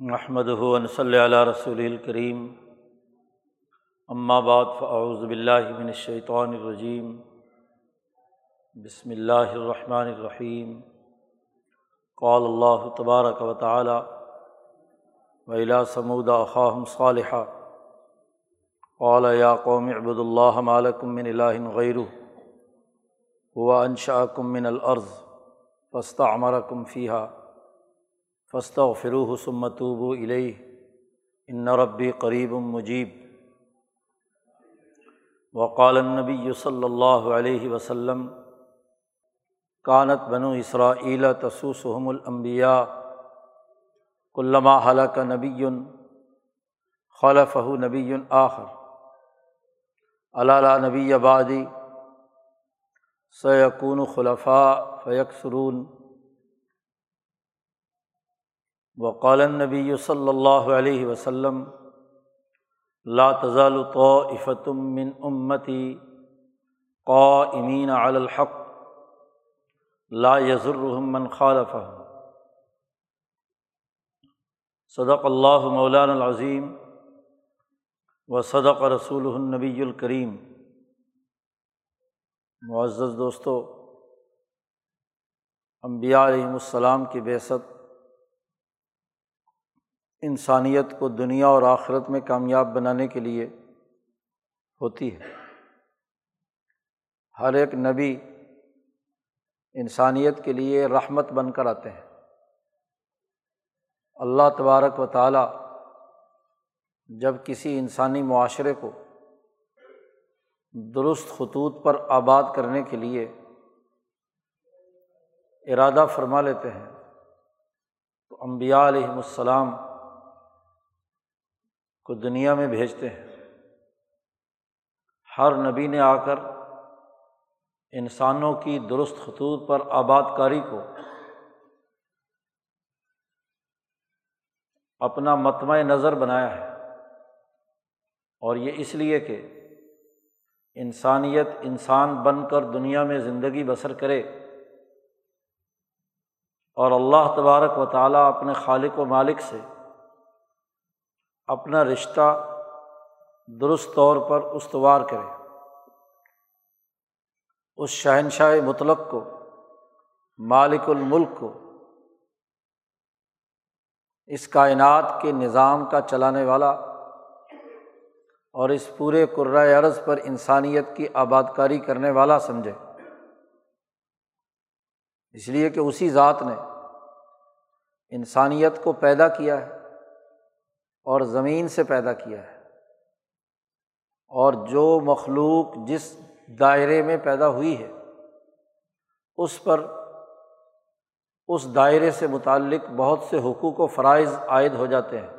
محمد ہُون صلی علیہ رسول الکریم بعد فاعوذ باللہ من الشیطان الرجیم بسم اللہ الرحمن الرحیم قال اللہ تبارک و تعالی ویلا سمود اخاہم صالحہ قال یا قوم عبد اللہ مالکم من الہ غیرہ هو انشاکم من الارض فاستعمرکم فیہا فسط و فروح سمتوب علیہ ان ربی قریب مجیب وقال النبی صلی اللہ علیہ وسلم کانت بنو اسرا تسوسحم الانبیاء علامہ حلق نبی خلف نبی آخر. علالہ نبی آبادی سیقون خلفاء فیق سرون وقال نبی صلی اللہ علیہ وسلم، لا تزال طائفتم من امتی قائمین علی الحق، لا یضرهم من خالفهم صدق اللہ مولان العظیم و صدق رسول النبی الکریم۔ معزز دوستو امبیا علیہم السلام کی بیست انسانیت کو دنیا اور آخرت میں کامیاب بنانے کے لیے ہوتی ہے۔ ہر ایک نبی انسانیت کے لیے رحمت بن کر آتے ہیں۔ اللہ تبارک و تعالیٰ جب کسی انسانی معاشرے کو درست خطوط پر آباد کرنے کے لیے ارادہ فرما لیتے ہیں تو امبیا علیہم السلام کو دنیا میں بھیجتے ہیں۔ ہر نبی نے آ کر انسانوں کی درست خطوط پر آباد کاری کو اپنا متمع نظر بنایا ہے اور یہ اس لیے کہ انسانیت انسان بن کر دنیا میں زندگی بسر کرے اور اللہ تبارک و تعالیٰ اپنے خالق و مالک سے اپنا رشتہ درست طور پر استوار کرے۔ اس شہنشاہ مطلق کو، مالک الملک کو، اس کائنات کے نظام کا چلانے والا اور اس پورے کرائے عرض پر انسانیت کی آباد کاری کرنے والا سمجھے۔ اس لیے کہ اسی ذات نے انسانیت کو پیدا کیا ہے۔ اور زمین سے پیدا کیا ہے۔ اور جو مخلوق جس دائرے میں پیدا ہوئی ہے، اس پر، اس دائرے سے متعلق بہت سے حقوق و فرائض عائد ہو جاتے ہیں۔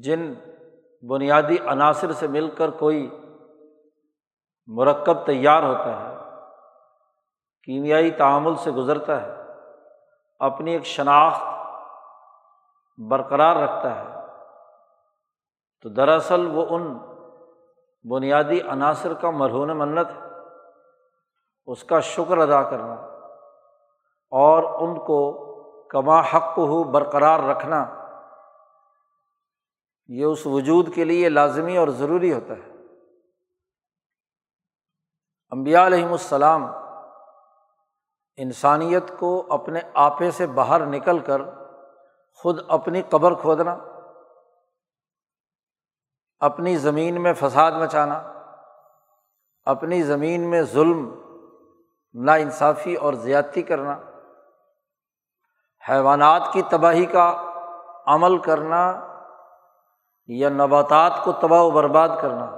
جن بنیادی عناصر سے مل کر کوئی مرکب تیار ہوتا ہے، کیمیائی تعامل سے گزرتا ہے۔ اپنی ایک شناخت برقرار رکھتا ہے۔ تو دراصل وہ ان بنیادی عناصر کا مرہون منت ہے۔ اس کا شکر ادا کرنا اور ان کو کما حق ہو برقرار رکھنا، یہ اس وجود کے لیے لازمی اور ضروری ہوتا ہے۔ امبیا علیہم السلام انسانیت کو اپنے آپے سے باہر نکل کر خود اپنی قبر کھودنا، اپنی زمین میں فساد مچانا، اپنی زمین میں ظلم نا انصافی اور زیادتی کرنا، حیوانات کی تباہی کا عمل کرنا یا نباتات کو تباہ و برباد کرنا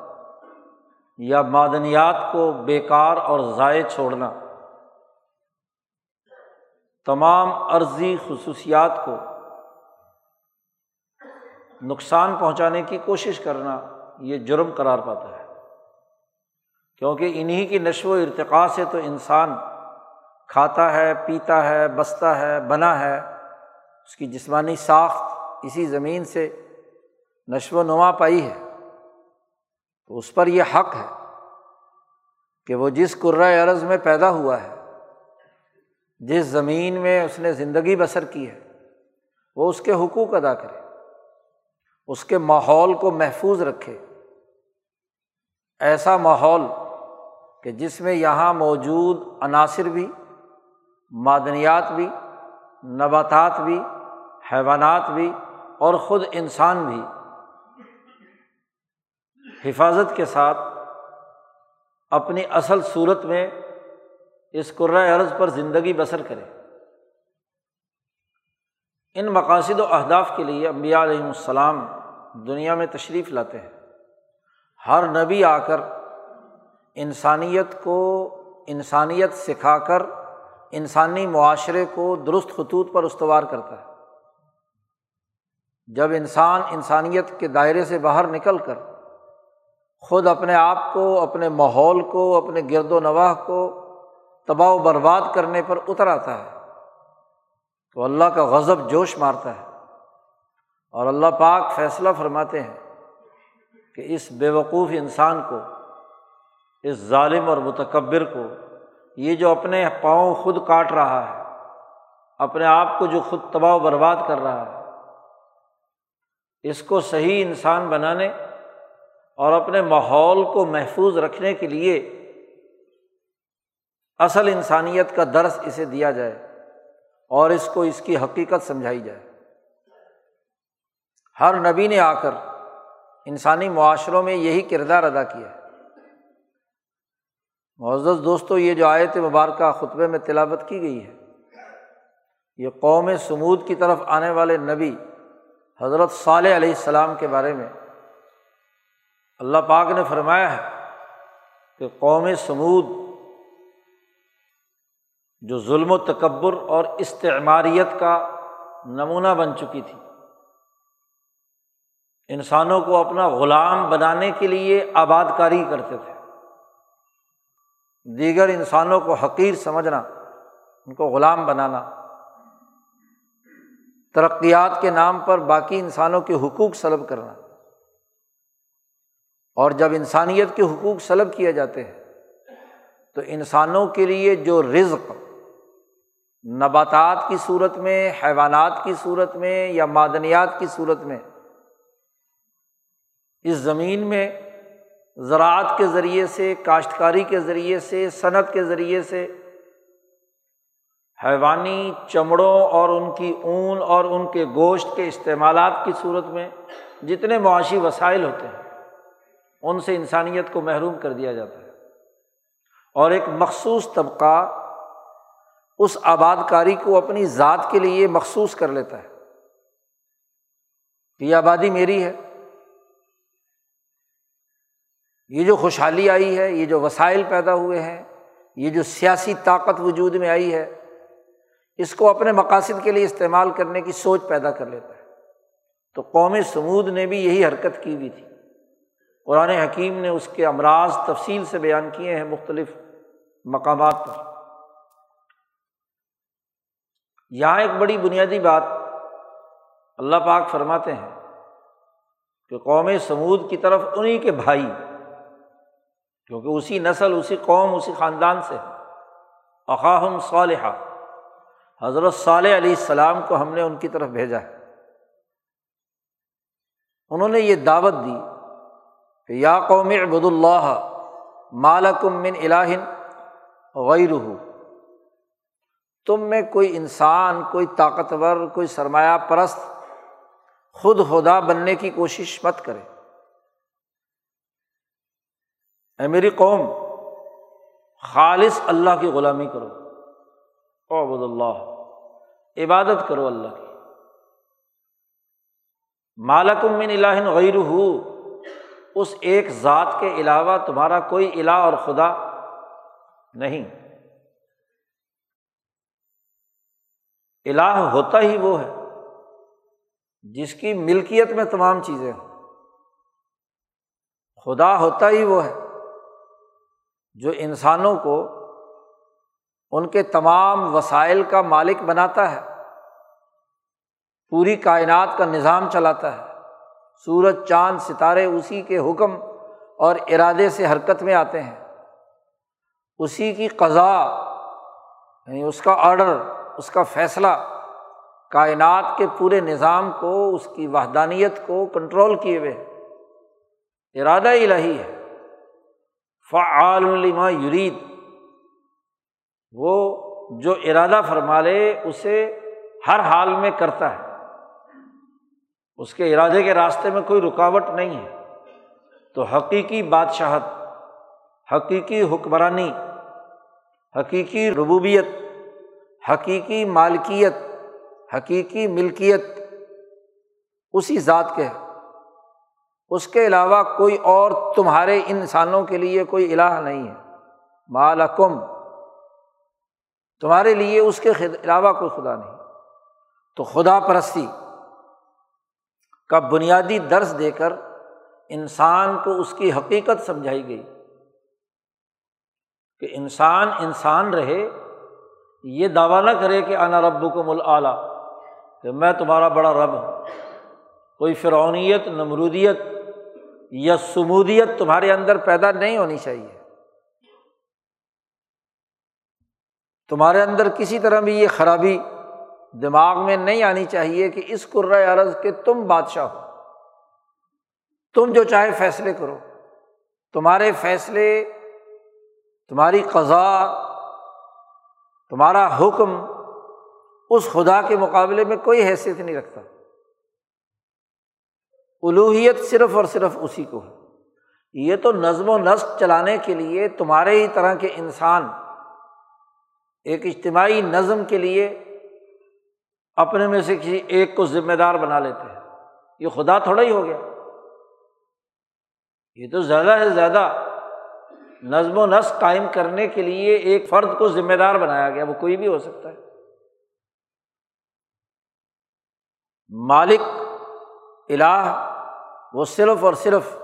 یا معدنیات کو بیکار اور ضائع چھوڑنا۔ تمام عرضی خصوصیات کو نقصان پہنچانے کی کوشش کرنا یہ جرم قرار پاتا ہے۔ کیونکہ انہیں کی نشو و ارتقاء سے تو انسان کھاتا ہے، پیتا ہے، بستا ہے، بنا ہے۔ اس کی جسمانی ساخت اسی زمین سے نشو و نما پائی ہے۔ تو اس پر یہ حق ہے کہ وہ جس کرۂ عرض میں پیدا ہوا ہے جس زمین میں اس نے زندگی بسر کی ہے، وہ اس کے حقوق ادا کرے، اس کے ماحول کو محفوظ رکھے۔ ایسا ماحول کہ جس میں یہاں موجود عناصر بھی، معدنیات بھی، نباتات بھی، حیوانات بھی اور خود انسان بھی حفاظت کے ساتھ اپنی اصل صورت میں اس عرض پر زندگی بسر کرے۔ ان مقاصد و اہداف کے لیے امبیا علیہم السلام دنیا میں تشریف لاتے ہیں۔ ہر نبی آ کر انسانیت کو انسانیت سکھا کر انسانی معاشرے کو درست خطوط پر استوار کرتا ہے۔ جب انسان انسانیت کے دائرے سے باہر نکل کر خود اپنے آپ کو، اپنے ماحول کو، اپنے گرد و نواح کو تباہ و برباد کرنے پر اتر آتا ہے۔ تو اللہ کا غضب جوش مارتا ہے۔ اور اللہ پاک فیصلہ فرماتے ہیں کہ اس بے وقوف انسان کو، اس ظالم اور متکبر کو، یہ جو اپنے پاؤں خود کاٹ رہا ہے، اپنے آپ کو جو خود تباہ و برباد کر رہا ہے، اس کو صحیح انسان بنانے اور اپنے ماحول کو محفوظ رکھنے کے لیے اصل انسانیت کا درس اسے دیا جائے اور اس کو اس کی حقیقت سمجھائی جائے۔ ہر نبی نے آ کر انسانی معاشروں میں یہی کردار ادا کیا ہے۔ معزز دوستوں یہ جو آیت مبارکہ خطبے میں تلاوت کی گئی ہے، یہ قوم سمود کی طرف آنے والے نبی حضرت صالح علیہ السلام کے بارے میں اللہ پاک نے فرمایا ہے کہ قوم سمود جو ظلم و تکبر اور استعماریت کا نمونہ بن چکی تھی۔ انسانوں کو اپنا غلام بنانے کے لیے آباد کاری کرتے تھے۔ دیگر انسانوں کو حقیر سمجھنا، ان کو غلام بنانا۔ ترقیات کے نام پر باقی انسانوں کے حقوق سلب کرنا۔ اور جب انسانیت کے حقوق سلب کیے جاتے ہیں، تو انسانوں کے لیے جو رزق نباتات کی صورت میں، حیوانات کی صورت میں یا معدنیات کی صورت میں۔ اس زمین میں زراعت کے ذریعے سے، کاشتکاری کے ذریعے سے، صنعت کے ذریعے سے حیوانی چمڑوں اور ان کی اون اور ان کے گوشت کے استعمالات کی صورت میں جتنے معاشی وسائل ہوتے ہیں، ان سے انسانیت کو محروم کر دیا جاتا ہے۔ اور ایک مخصوص طبقہ اس آباد کاری کو اپنی ذات کے لیے مخصوص کر لیتا ہے کہ یہ آبادی میری ہے۔ یہ جو خوشحالی آئی ہے، یہ جو وسائل پیدا ہوئے ہیں، یہ جو سیاسی طاقت وجود میں آئی ہے، اس کو اپنے مقاصد کے لیے استعمال کرنے کی سوچ پیدا کر لیتا ہے۔ تو قوم سمود نے بھی یہی حرکت کی ہوئی تھی۔ قرآن حکیم نے اس کے امراض تفصیل سے بیان کیے ہیں مختلف مقامات پر۔ یہاں ایک بڑی بنیادی بات اللہ پاک فرماتے ہیں کہ قوم سمود کی طرف انہیں کے بھائی، کیونکہ اسی نسل، اسی قوم، اسی خاندان سے اقاہم صالحہ، حضرت صالح علیہ السلام کو ہم نے ان کی طرف بھیجا ہے۔ انہوں نے یہ دعوت دی کہ یا قوم عبد اللہ مالکم من الہن غیر تم میں کوئی انسان، کوئی طاقتور، کوئی سرمایہ پرست خود خدا بننے کی کوشش مت کرے۔ اے میری قوم، خالص اللہ کی غلامی کرو۔ عبد اللہ۔ عبادت کرو اللہ کی۔ مالکم من الہن غیر اس ایک ذات کے علاوہ تمہارا کوئی الہ اور خدا نہیں۔ الہ ہوتا ہی وہ ہے، جس کی ملکیت میں تمام چیزیں ہوں۔ خدا ہوتا ہی وہ ہے، جو انسانوں کو ان کے تمام وسائل کا مالک بناتا ہے۔ پوری کائنات کا نظام چلاتا ہے۔ سورج، چاند، ستارے اسی کے حکم اور ارادے سے حرکت میں آتے ہیں۔ اسی کی قضا یعنی اس کا آڈر اس کا فیصلہ کائنات کے پورے نظام کو، اس کی وحدانیت کو کنٹرول کیے ہوئے ارادہ الہی ہے۔ فعال لما یرید۔ وہ جو ارادہ فرما لے، اسے ہر حال میں کرتا ہے۔ اس کے ارادے کے راستے میں کوئی رکاوٹ نہیں ہے۔ تو حقیقی بادشاہت، حقیقی حکمرانی، حقیقی ربوبیت حقیقی مالکیت، حقیقی ملکیت اسی ذات کے ہے۔ اس کے علاوہ کوئی اور تمہارے انسانوں کے لیے کوئی الہ نہیں ہے۔ مالکم، تمہارے لیے اس کے علاوہ کوئی خدا نہیں۔ تو خدا پرستی کا بنیادی درس دے کر انسان کو اس کی حقیقت سمجھائی گئی کہ انسان انسان رہے یہ دعویٰ نہ کرے کہ انا رب کو مل کہ میں تمہارا بڑا رب ہوں۔ کوئی فرعونیت، نمرودیت یا سمودیت تمہارے اندر پیدا نہیں ہونی چاہیے۔ تمہارے اندر کسی طرح بھی یہ خرابی دماغ میں نہیں آنی چاہیے کہ اس قرۂۂ عرض کہ تم بادشاہ ہو۔ تم جو چاہے فیصلے کرو۔ تمہارے فیصلے، تمہاری قضا تمہارا حکم اس خدا کے مقابلے میں کوئی حیثیت نہیں رکھتا۔ الوحیت صرف اور صرف اسی کو ہے۔ یہ تو نظم و نسق چلانے کے لیے تمہارے ہی طرح کے انسان ایک اجتماعی نظم کے لیے اپنے میں سے کسی ایک کو ذمہ دار بنا لیتے ہیں۔ یہ خدا تھوڑا ہی ہو گیا۔ یہ تو زیادہ سے زیادہ نظم و نسق قائم کرنے کے لیے ایک فرد کو ذمہ دار بنایا گیا، وہ کوئی بھی ہو سکتا ہے۔ مالک، الہ، وہ صرف اور صرف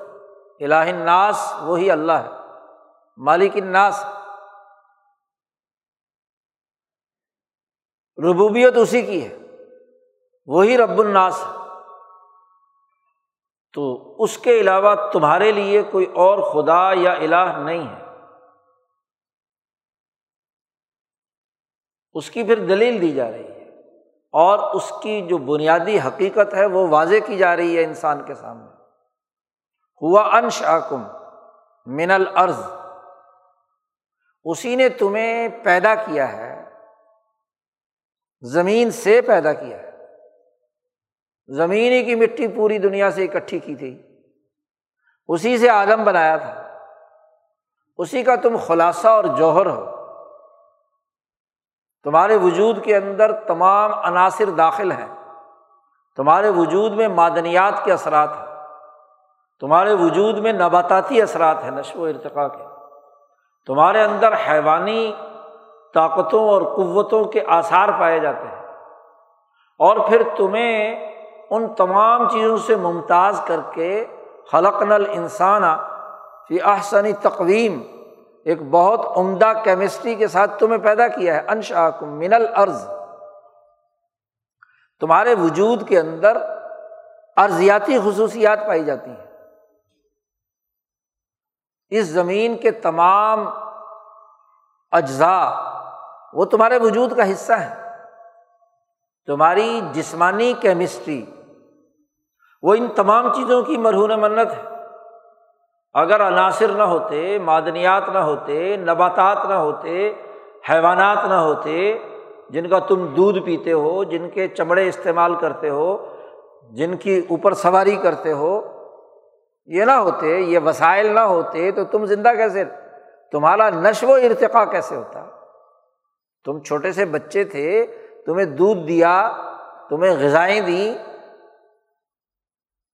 الہ الناس، وہی اللہ ہے۔ مالک الناس۔ ربوبیت اسی کی ہے، وہی رب الناس ہے۔ تو اس کے علاوہ تمہارے لیے کوئی اور خدا یا الہ نہیں ہے۔ اس کی پھر دلیل دی جا رہی ہے اور اس کی جو بنیادی حقیقت ہے وہ واضح کی جا رہی ہے انسان کے سامنے۔ ہوا انش آکم من العرض اسی نے تمہیں پیدا کیا ہے، زمین سے پیدا کیا ہے۔ زمین کی مٹی پوری دنیا سے اکٹھی کی تھی۔ اسی سے آدم بنایا تھا۔ اسی کا تم خلاصہ اور جوہر ہو۔ تمہارے وجود کے اندر تمام عناصر داخل ہیں۔ تمہارے وجود میں معدنیات کے اثرات ہیں۔ تمہارے وجود میں نباتاتی اثرات ہیں، نشو و ارتقاء کے۔ تمہارے اندر حیوانی طاقتوں اور قوتوں کے آثار پائے جاتے ہیں۔ اور پھر تمہیں ان تمام چیزوں سے ممتاز کر کے خلق نل انسان فی احسنی تقویم، ایک بہت عمدہ کیمسٹری کے ساتھ تمہیں پیدا کیا ہے انشا من العرض تمہارے وجود کے اندر ارضیاتی خصوصیات پائی جاتی ہیں۔ اس زمین کے تمام اجزاء وہ تمہارے وجود کا حصہ ہے تمہاری جسمانی کیمسٹری وہ ان تمام چیزوں کی مرہون منت ہے۔ اگر عناصر نہ ہوتے، معدنیات نہ ہوتے، نباتات نہ ہوتے، حیوانات نہ ہوتے، جن کا تم دودھ پیتے ہو، جن کے چمڑے استعمال کرتے ہو، جن کی اوپر سواری کرتے ہو، یہ نہ ہوتے، یہ وسائل نہ ہوتے، تو تم زندہ کیسے؟ تمہارا نشو و ارتقا کیسے ہوتا؟ تم چھوٹے سے بچے تھے، تمہیں دودھ دیا، تمہیں غذائیں دیں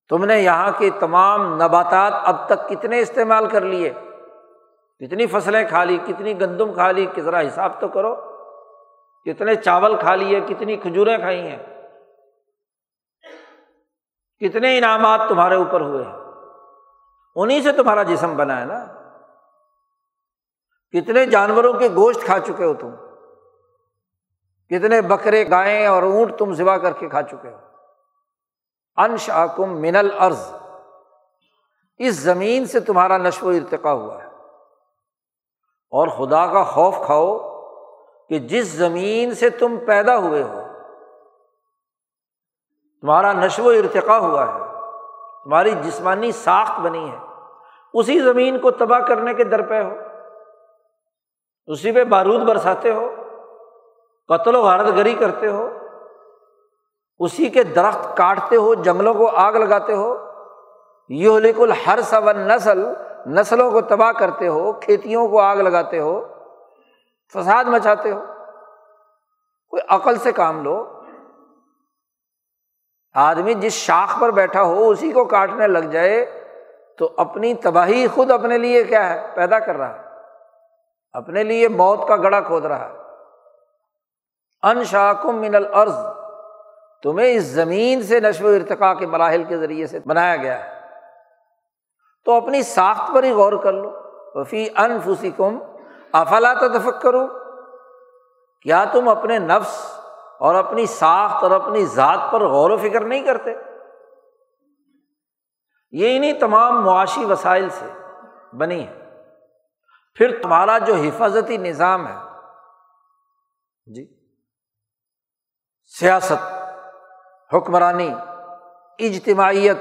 تم نے یہاں کے تمام نباتات اب تک کتنے استعمال کر لیے؟ کتنی فصلیں کھا لی، کتنی گندم کھا لی کس طرح حساب تو کرو۔ کتنے چاول کھا لیے، کتنی کھجوریں کھائی ہیں۔ کتنے انعامات تمہارے اوپر ہوئے ہیں۔ انہیں سے تمہارا جسم بنا ہے نا۔ کتنے جانوروں کے گوشت کھا چکے ہو تم؟ کتنے بکرے، گائے اور اونٹ تم ذبح کر کے کھا چکے ہو؟ انش آکم من العرض اس زمین سے تمہارا نشو و ارتقا ہوا ہے۔ اور خدا کا خوف کھاؤ کہ جس زمین سے تم پیدا ہوئے ہو، تمہارا نشو و ارتقا ہوا ہے، تمہاری جسمانی ساخت بنی ہے، اسی زمین کو تباہ کرنے کے در پہ ہو، اسی پہ بارود برساتے ہو، قتل و غارت گری کرتے ہو اسی کے درخت کاٹتے ہو، جنگلوں کو آگ لگاتے ہو یہ لکل ہر سب نسل نسلوں کو تباہ کرتے ہو، کھیتیوں کو آگ لگاتے ہو، فساد مچاتے ہو۔ کوئی عقل سے کام لو۔ آدمی جس شاخ پر بیٹھا ہو، اسی کو کاٹنے لگ جائے تو اپنی تباہی خود اپنے لیے کیا ہے؟ پیدا کر رہا ہے۔ اپنے لیے موت کا گڑا کھود رہا ہے۔ ان شاکم من الارض۔ تمہیں اس زمین سے نشو و ارتقا کے مراحل کے ذریعے سے بنایا گیا ہے۔ تو اپنی ساخت پر ہی غور کر لو۔ وفی انفوسی کم افلا تفک کرو کیا تم اپنے نفس اور اپنی ساخت اور اپنی ذات پر غور و فکر نہیں کرتے؟ یہ انہیں تمام معاشی وسائل سے بنی ہے پھر تمہارا جو حفاظتی نظام ہے جی سیاست حکمرانی، اجتماعیت،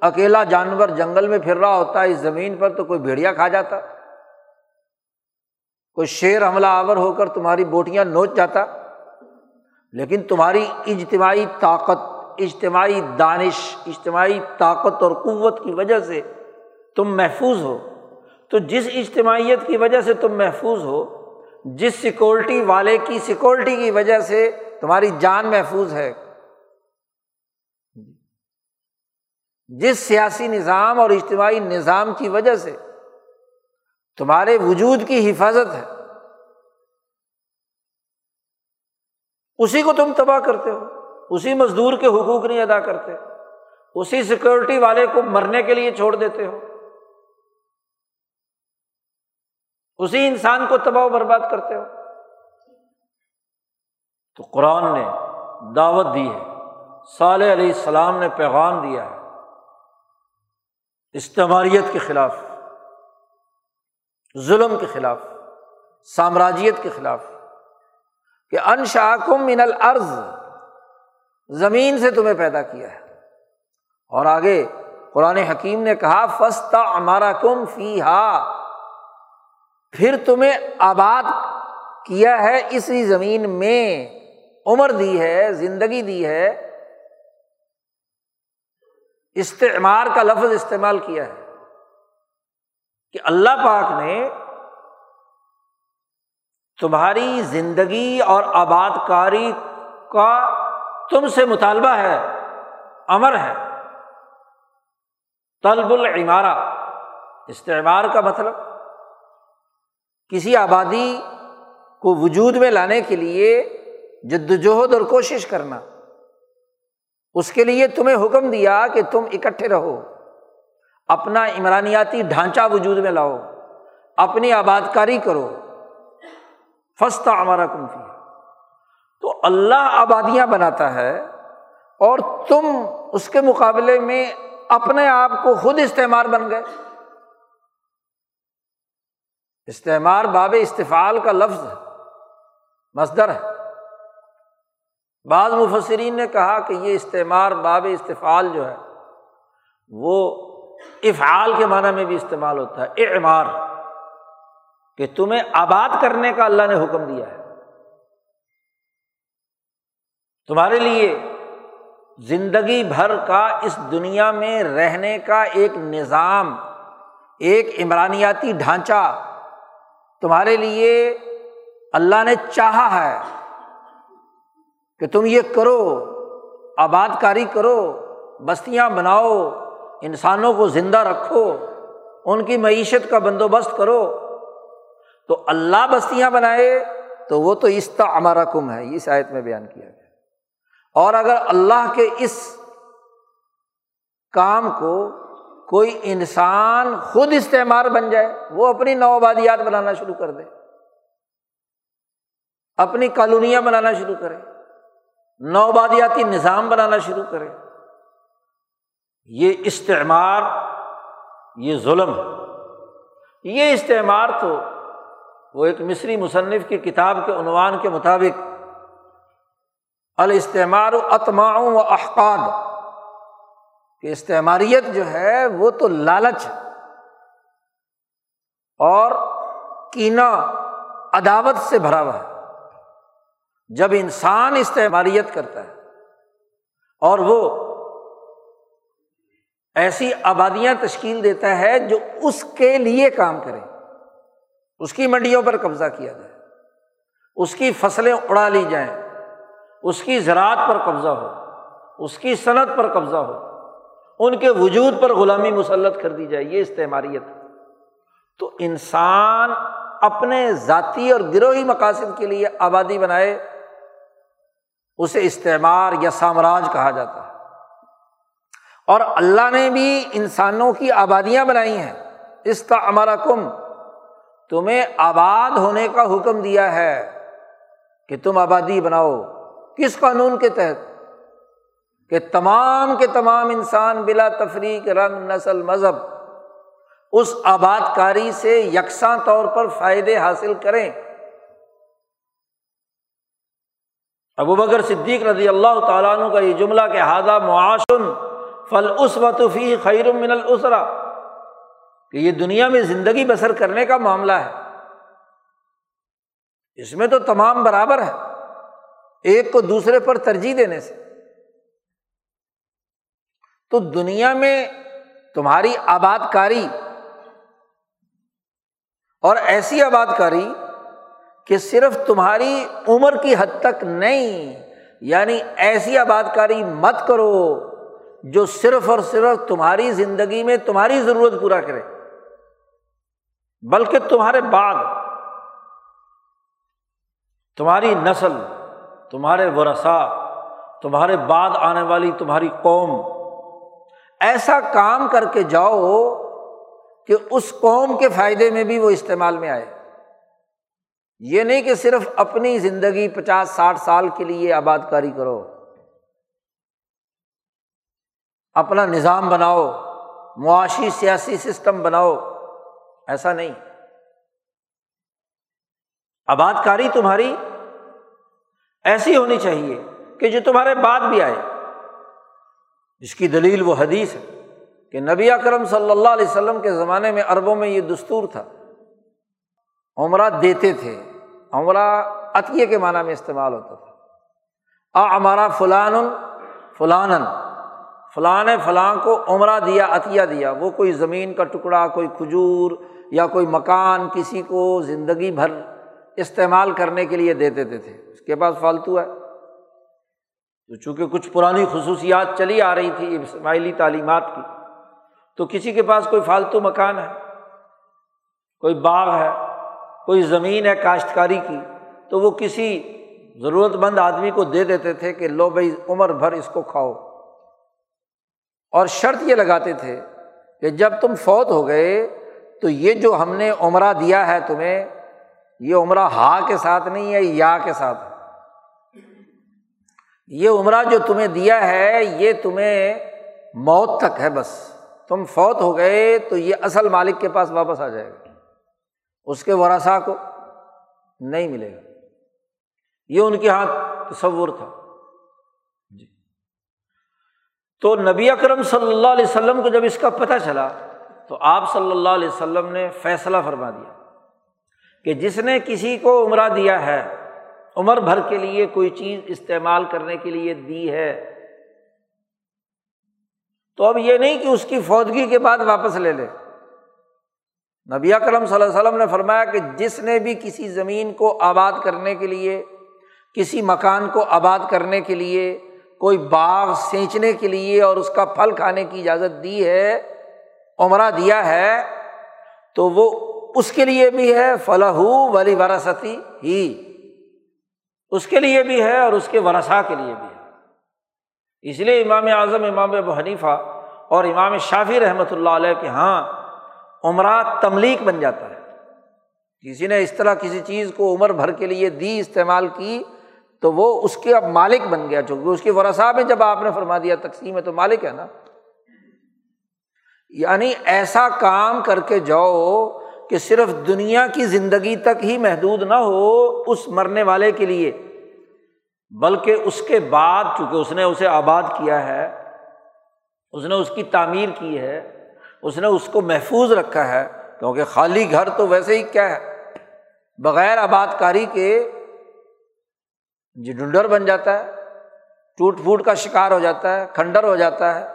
اکیلا جانور جنگل میں پھر رہا ہوتا ہے، اس زمین پر تو کوئی بھیڑیا کھا جاتا، کوئی شیر حملہ آور ہو کر تمہاری بوٹیاں نوچ جاتا، لیکن تمہاری اجتماعی طاقت، اجتماعی دانش، اجتماعی طاقت اور قوت کی وجہ سے تم محفوظ ہو۔ تو جس اجتماعیت کی وجہ سے تم محفوظ ہو، جس سیکورٹی والے کی سیکورٹی کی وجہ سے تمہاری جان محفوظ ہے۔ جس سیاسی نظام اور اجتماعی نظام کی وجہ سے تمہارے وجود کی حفاظت ہے، اسی کو تم تباہ کرتے ہو، اسی مزدور کے حقوق نہیں ادا کرتے، اسی سیکورٹی والے کو مرنے کے لیے چھوڑ دیتے ہو، اسی انسان کو تباہ و برباد کرتے ہو۔ تو قرآن نے دعوت دی ہے، صالح علیہ السلام نے پیغام دیا ہے استعماریت کے خلاف، ظلم کے خلاف، سامراجیت کے خلاف کہ ان شاکم من الارض، زمین سے تمہیں پیدا کیا ہے۔ اور آگے قرآن حکیم نے کہا فستا ہمارا کم فی ہا پھر تمہیں آباد کیا ہے، اسی زمین میں، عمر دی ہے، زندگی دی ہے استعمار کا لفظ استعمال کیا ہے کہ اللہ پاک نے تمہاری زندگی اور آباد کاری کا تم سے مطالبہ ہے، امر ہے۔ طلب العمارہ، استعمار کا مطلب۔ کسی آبادی کو وجود میں لانے کے لیے جدوجہد اور کوشش کرنا۔ اس کے لیے تمہیں حکم دیا کہ تم اکٹھے رہو، اپنا عمرانیاتی ڈھانچہ وجود میں لاؤ، اپنی آباد کاری کرو۔ فستا ہمارا کنفی تو اللہ آبادیاں بناتا ہے اور تم اس کے مقابلے میں اپنے آپ کو خود استعمال بن گئے۔ استعمال باب استفال کا لفظ ہے مزدر ہے۔ بعض مفسرین نے کہا کہ یہ استعمال باب استفال جو ہے، وہ افعال کے معنی میں بھی استعمال ہوتا ہے، اعمار، کہ تمہیں آباد کرنے کا اللہ نے حکم دیا ہے۔ تمہارے لیے زندگی بھر کا اس دنیا میں رہنے کا ایک نظام، ایک عمرانیاتی ڈھانچہ تمہارے لیے اللہ نے چاہا ہے۔ کہ تم یہ کرو آباد کاری کرو، بستیاں بناؤ، انسانوں کو زندہ رکھو، ان کی معیشت کا بندوبست کرو۔ تو اللہ بستیاں بنائے تو وہ تو استا ہمارا کم ہے اس آیت میں بیان کیا گیا۔ اور اگر اللہ کے اس کام کو کوئی انسان خود استعمال بن جائے، وہ اپنی نو آبادیات بنانا شروع کر دے۔ اپنی کالونیاں بنانا شروع کرے۔ نوبادیاتی نظام بنانا شروع کرے۔ یہ استعمار، یہ ظلم ہے یہ استعمار تو وہ ایک مصری مصنف کی کتاب کے عنوان کے مطابق الاستعمار اتماؤں و احقاد کہ استعماریت جو ہے وہ تو لالچ اور کینا عداوت سے بھرا ہوا ہے۔ جب انسان استعماریت کرتا ہے اور وہ ایسی آبادیاں تشکیل دیتا ہے جو اس کے لیے کام کرے اس کی منڈیوں پر قبضہ کیا جائے، اس کی فصلیں اڑا لی جائیں، اس کی زراعت پر قبضہ ہو، اس کی صنعت پر قبضہ ہو، ان کے وجود پر غلامی مسلط کر دی جائے، یہ استعماریت تو انسان اپنے ذاتی اور گروہی مقاصد کے لیے آبادی بنائے اسے استعمار یا سامراج کہا جاتا ہے۔ اور اللہ نے بھی انسانوں کی آبادیاں بنائی ہیں۔ اس کا ہمارا کم تمہیں آباد ہونے کا حکم دیا ہے کہ تم آبادی بناؤ۔ کس قانون کے تحت؟ کہ تمام کے تمام انسان بلا تفریق رنگ نسل مذہب، اس آباد کاری سے یکساں طور پر فائدے حاصل کریں۔ ابو بکر صدیق رضی اللہ تعالیٰ عنہ کا یہ جملہ کہ ہادہ معاشن فل اس وطفی خیر من السرا کہ یہ دنیا میں زندگی بسر کرنے کا معاملہ ہے۔ اس میں تو تمام برابر ہے، ایک کو دوسرے پر ترجیح دینے سے۔ تو دنیا میں تمہاری آباد کاری اور ایسی آباد کاری کہ صرف تمہاری عمر کی حد تک نہیں یعنی ایسی آباد کاری مت کرو جو صرف اور صرف تمہاری زندگی میں تمہاری ضرورت پورا کرے۔ بلکہ تمہارے بعد، تمہاری نسل، تمہارے ورثا تمہارے بعد آنے والی تمہاری قوم، ایسا کام کر کے جاؤ کہ اس قوم کے فائدے میں بھی وہ استعمال میں آئے۔ یہ نہیں کہ صرف اپنی زندگی پچاس ساٹھ سال کے لیے آباد کاری کرو۔ اپنا نظام بناؤ، معاشی سیاسی سسٹم بناؤ، ایسا نہیں۔ آباد کاری تمہاری ایسی ہونی چاہیے کہ جو تمہارے بعد بھی آئے۔ جس کی دلیل وہ حدیث ہے کہ نبی اکرم صلی اللہ علیہ وسلم کے زمانے میں عربوں میں یہ دستور تھا۔ عمرہ دیتے تھے۔ عمرہ عطیے کے معنی میں استعمال ہوتا تھا۔ ہمارا فلان فلان فلاں فلاں کو عمرہ دیا، عطیہ دیا۔ وہ کوئی زمین کا ٹکڑا، کوئی کھجور یا کوئی مکان کسی کو زندگی بھر استعمال کرنے کے لیے دے دیتے تھے۔ اس کے پاس فالتو ہے۔ تو چونکہ کچھ پرانی خصوصیات چلی آ رہی تھی اسماعیلی تعلیمات کی، تو کسی کے پاس کوئی فالتو مکان ہے، کوئی باغ ہے کوئی زمین ہے کاشتکاری کی، تو وہ کسی ضرورت مند آدمی کو دے دیتے تھے کہ لو بھائی عمر بھر اس کو کھاؤ۔ اور شرط یہ لگاتے تھے کہ جب تم فوت ہو گئے تو یہ جو ہم نے عمرہ دیا ہے تمہیں، یہ عمرہ ہا کے ساتھ نہیں ہے، یا کے ساتھ یہ عمرہ جو تمہیں دیا ہے، یہ تمہیں موت تک ہے بس۔ تم فوت ہو گئے تو یہ اصل مالک کے پاس واپس آ جائے گا۔ اس کے ورثا کو نہیں ملے گا۔ یہ ان کے یہاں تصور تھا۔ جی۔ تو نبی اکرم صلی اللہ علیہ وسلم کو جب اس کا پتہ چلا، تو آپ صلی اللہ علیہ وسلم نے فیصلہ فرما دیا کہ جس نے کسی کو عمرہ دیا ہے، عمر بھر کے لیے کوئی چیز استعمال کرنے کے لیے دی ہے۔ تو اب یہ نہیں کہ اس کی فوجگی کے بعد واپس لے لے۔ نبی کرم صلی اللہ علیہ وسلم نے فرمایا کہ جس نے بھی کسی زمین کو آباد کرنے کے لیے، کسی مکان کو آباد کرنے کے لیے، کوئی باغ سینچنے کے لیے اور اس کا پھل کھانے کی اجازت دی ہے، عمرہ دیا ہے، تو وہ اس کے لیے بھی ہے فلاح ولی وراثتی ہی اس کے لیے بھی ہے اور اس کے ورثا کے لیے بھی ہے۔ اس لیے امام اعظم، امام ابو حنیفہ اور امام شافی رحمۃ اللہ علیہ کے ہاں عمرہ تملیک بن جاتا ہے۔ کسی نے اس طرح کسی چیز کو عمر بھر کے لیے دی، استعمال کی، تو وہ اس کے اب مالک بن گیا۔ چونکہ اس کے ورثا میں جب آپ نے فرما دیا تقسیم ہے تو مالک ہے نا۔ یعنی ایسا کام کر کے جاؤ کہ صرف دنیا کی زندگی تک ہی محدود نہ ہو اس مرنے والے کے لیے، بلکہ اس کے بعد چونکہ اس نے اسے آباد کیا ہے، اس نے اس کی تعمیر کی ہے اس نے اس کو محفوظ رکھا ہے، کیونکہ خالی گھر تو ویسے ہی کیا ہے؟ بغیر آباد کاری کے جی ڈنڈر بن جاتا ہے ٹوٹ پھوٹ کا شکار ہو جاتا ہے، کھنڈر ہو جاتا ہے۔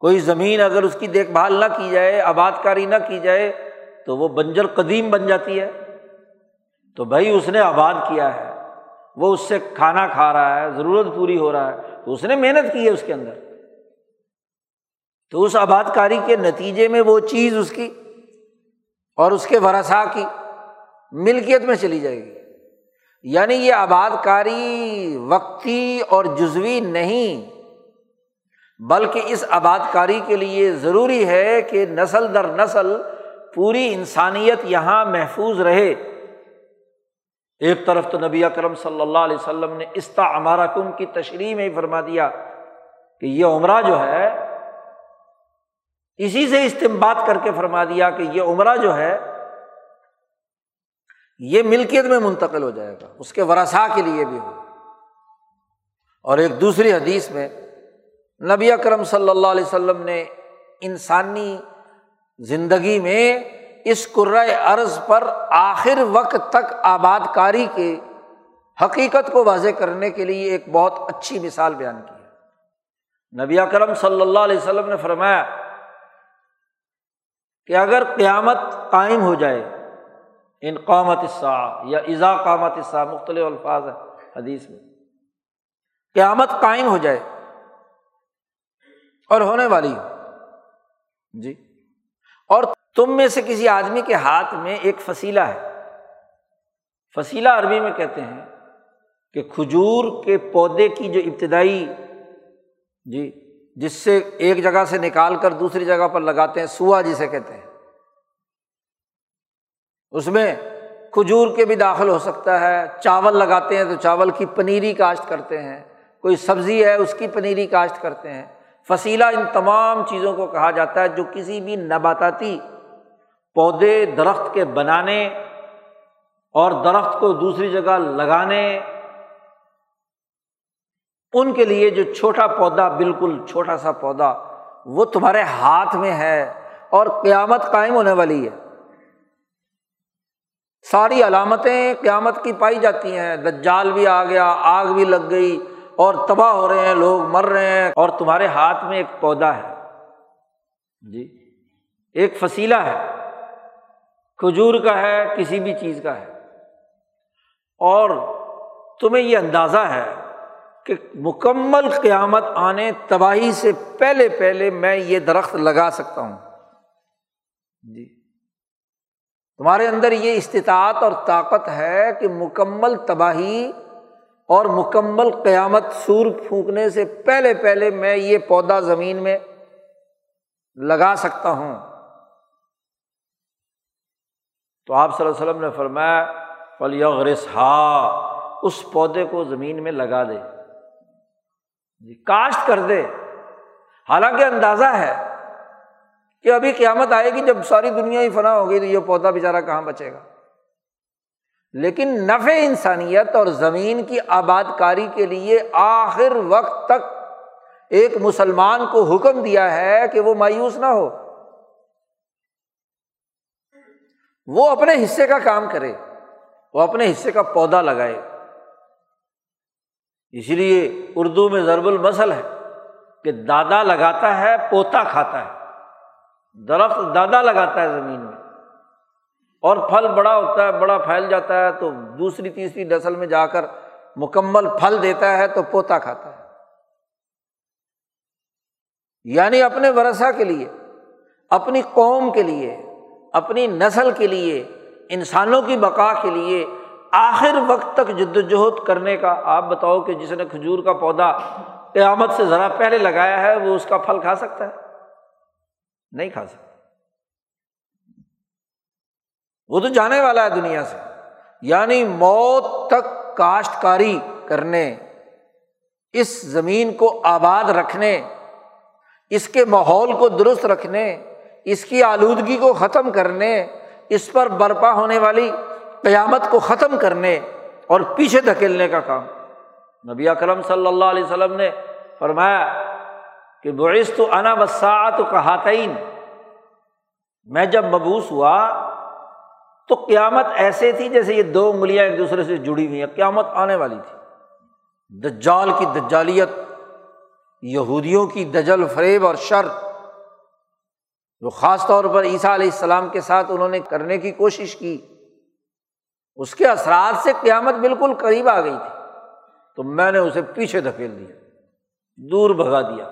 کوئی زمین اگر اس کی دیکھ بھال نہ کی جائے آباد کاری نہ کی جائے، تو وہ بنجر قدیم بن جاتی ہے۔ تو بھائی اس نے آباد کیا ہے، وہ اس سے کھانا کھا رہا ہے، ضرورت پوری ہو رہا ہے۔ تو اس نے محنت کی ہے اس کے اندر۔ تو اس آباد کاری کے نتیجے میں وہ چیز اس کی اور اس کے ورثا کی ملکیت میں چلی جائے گی۔ یعنی یہ آباد کاری وقتی اور جزوی نہیں، بلکہ اس آباد کاری کے لیے ضروری ہے کہ نسل در نسل پوری انسانیت یہاں محفوظ رہے۔ ایک طرف تو نبی اکرم صلی اللہ علیہ وسلم نے استا امارا کم کی تشریح میں ہی فرما دیا کہ یہ عمرہ جو ہے اسی سے استمباد کر کے فرما دیا کہ یہ عمرہ جو ہے، یہ ملکیت میں منتقل ہو جائے گا، اس کے ورثا کے لیے بھی ہو اور ایک دوسری حدیث میں نبی اکرم صلی اللہ علیہ وسلم نے انسانی زندگی میں اس عرض پر آخر وقت تک آباد کاری کے حقیقت کو واضح کرنے کے لیے ایک بہت اچھی مثال بیان کی ہے۔ نبی اکرم صلی اللہ علیہ وسلم نے فرمایا کہ اگر قیامت قائم ہو جائے، ان قامت السا یا ازا قامت السا مختلف الفاظ ہے حدیث میں، قیامت قائم ہو جائے اور ہونے والی ہو۔ جی۔ اور تم میں سے کسی آدمی کے ہاتھ میں ایک فصیلہ ہے۔ فصیلہ عربی میں کہتے ہیں کہ کھجور کے پودے کی جو ابتدائی جی جس سے ایک جگہ سے نکال کر دوسری جگہ پر لگاتے ہیں، سوا جسے کہتے ہیں۔ اس میں کھجور کے بھی داخل ہو سکتا ہے۔ چاول لگاتے ہیں تو چاول کی پنیری کاشت کرتے ہیں۔ کوئی سبزی ہے، اس کی پنیری کاشت کرتے ہیں۔ فصیلہ ان تمام چیزوں کو کہا جاتا ہے جو کسی بھی نباتاتی پودے درخت کے بنانے اور درخت کو دوسری جگہ لگانے ان کے لیے جو چھوٹا پودا، بالکل چھوٹا سا پودا، وہ تمہارے ہاتھ میں ہے اور قیامت قائم ہونے والی ہے۔ ساری علامتیں قیامت کی پائی جاتی ہیں۔ دجال بھی آ گیا، آگ بھی لگ گئی اور تباہ ہو رہے ہیں، لوگ مر رہے ہیں اور تمہارے ہاتھ میں ایک پودا ہے۔ جی ایک فصیلہ ہے۔ کھجور کا ہے، کسی بھی چیز کا ہے۔ اور تمہیں یہ اندازہ ہے کہ مکمل قیامت آنے تباہی سے پہلے پہلے میں یہ درخت لگا سکتا ہوں۔ جی۔ تمہارے اندر یہ استطاعت اور طاقت ہے کہ مکمل تباہی اور مکمل قیامت سور پھونکنے سے پہلے پہلے میں یہ پودا زمین میں لگا سکتا ہوں۔ تو آپ صلی اللہ علیہ وسلم نے فرمایا فلیغرس ہا اس پودے کو زمین میں لگا دے۔ جی کاشت کر دے۔ حالانکہ اندازہ ہے کہ ابھی قیامت آئے گی، جب ساری دنیا ہی فنا ہوگی تو یہ پودا بےچارا کہاں بچے گا؟ لیکن نفع انسانیت اور زمین کی آباد کاری کے لیے آخر وقت تک ایک مسلمان کو حکم دیا ہے کہ وہ مایوس نہ ہو۔ وہ اپنے حصے کا کام کرے، وہ اپنے حصے کا پودا لگائے۔ اس لیے اردو میں ضرب المسل ہے کہ دادا لگاتا ہے، پوتا کھاتا ہے۔ درخت دادا لگاتا ہے زمین میں۔ اور پھل بڑا ہوتا ہے، بڑا پھیل جاتا ہے تو دوسری، تیسری نسل میں جا کر مکمل پھل دیتا ہے تو پوتا کھاتا ہے۔ یعنی اپنے ورثہ کے لیے، اپنی قوم کے لیے، اپنی نسل کے لیے، انسانوں کی بقا کے لیے آخر وقت تک جد وجہد کرنے کا، آپ بتاؤ کہ جس نے کھجور کا پودا قیامت سے ذرا پہلے لگایا ہے، وہ اس کا پھل کھا سکتا ہے؟ نہیں کھا سکتا۔ وہ تو جانے والا ہے دنیا سے۔ یعنی موت تک کاشتکاری کرنے، اس زمین کو آباد رکھنے، اس کے ماحول کو درست رکھنے، اس کی آلودگی کو ختم کرنے، اس پر برپا ہونے والی قیامت کو ختم کرنے اور پیچھے دھکیلنے کا کام۔ نبی اکرم صلی اللہ علیہ وسلم نے فرمایا کہ بعث تو انا وساط کہاتین میں جب مبوس ہوا تو قیامت ایسے تھی جیسے یہ دو انگلیاں ایک دوسرے سے جڑی ہوئی ہیں۔ قیامت آنے والی تھی۔ دجال کی دجالیت، یہودیوں کی دجل فریب اور شر، جو خاص طور پر عیسیٰ علیہ السلام کے ساتھ انہوں نے کرنے کی کوشش کی۔ اس کے اثرات سے قیامت بالکل قریب آ گئی تھی۔ تو میں نے اسے پیچھے دھکیل دیا، دور بھگا دیا۔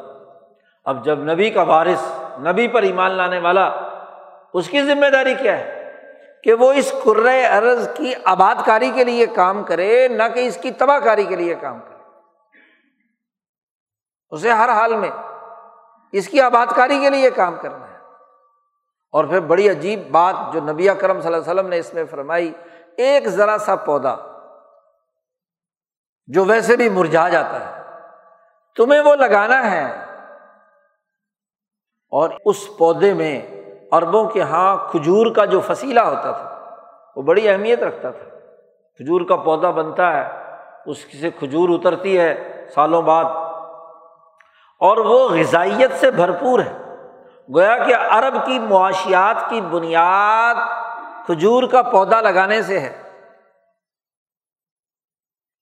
اب جب نبی کا وارث، نبی پر ایمان لانے والا، اس کی ذمہ داری کیا ہے؟ کہ وہ اس ارض کی آباد کاری کے لیے کام کرے، نہ کہ اس کی تباہ کاری کے لیے کام کرے۔ اسے ہر حال میں اس کی آباد کاری کے لیے کام کرنا ہے۔ اور پھر بڑی عجیب بات جو نبی کرم صلی اللہ علیہ وسلم نے اس میں فرمائی ایک ذرا سا پودا جو ویسے بھی مرجھا جاتا ہے، تمہیں وہ لگانا ہے۔ اور اس پودے میں اربوں کے یہاں کھجور کا جو فصیلہ ہوتا تھا، وہ بڑی اہمیت رکھتا تھا۔ کھجور کا پودا بنتا ہے، اس سے کھجور اترتی ہے سالوں بعد۔ اور وہ غذائیت سے بھرپور ہے۔ گویا کہ عرب کی معاشیات کی بنیاد کھجور کا پودا لگانے سے ہے۔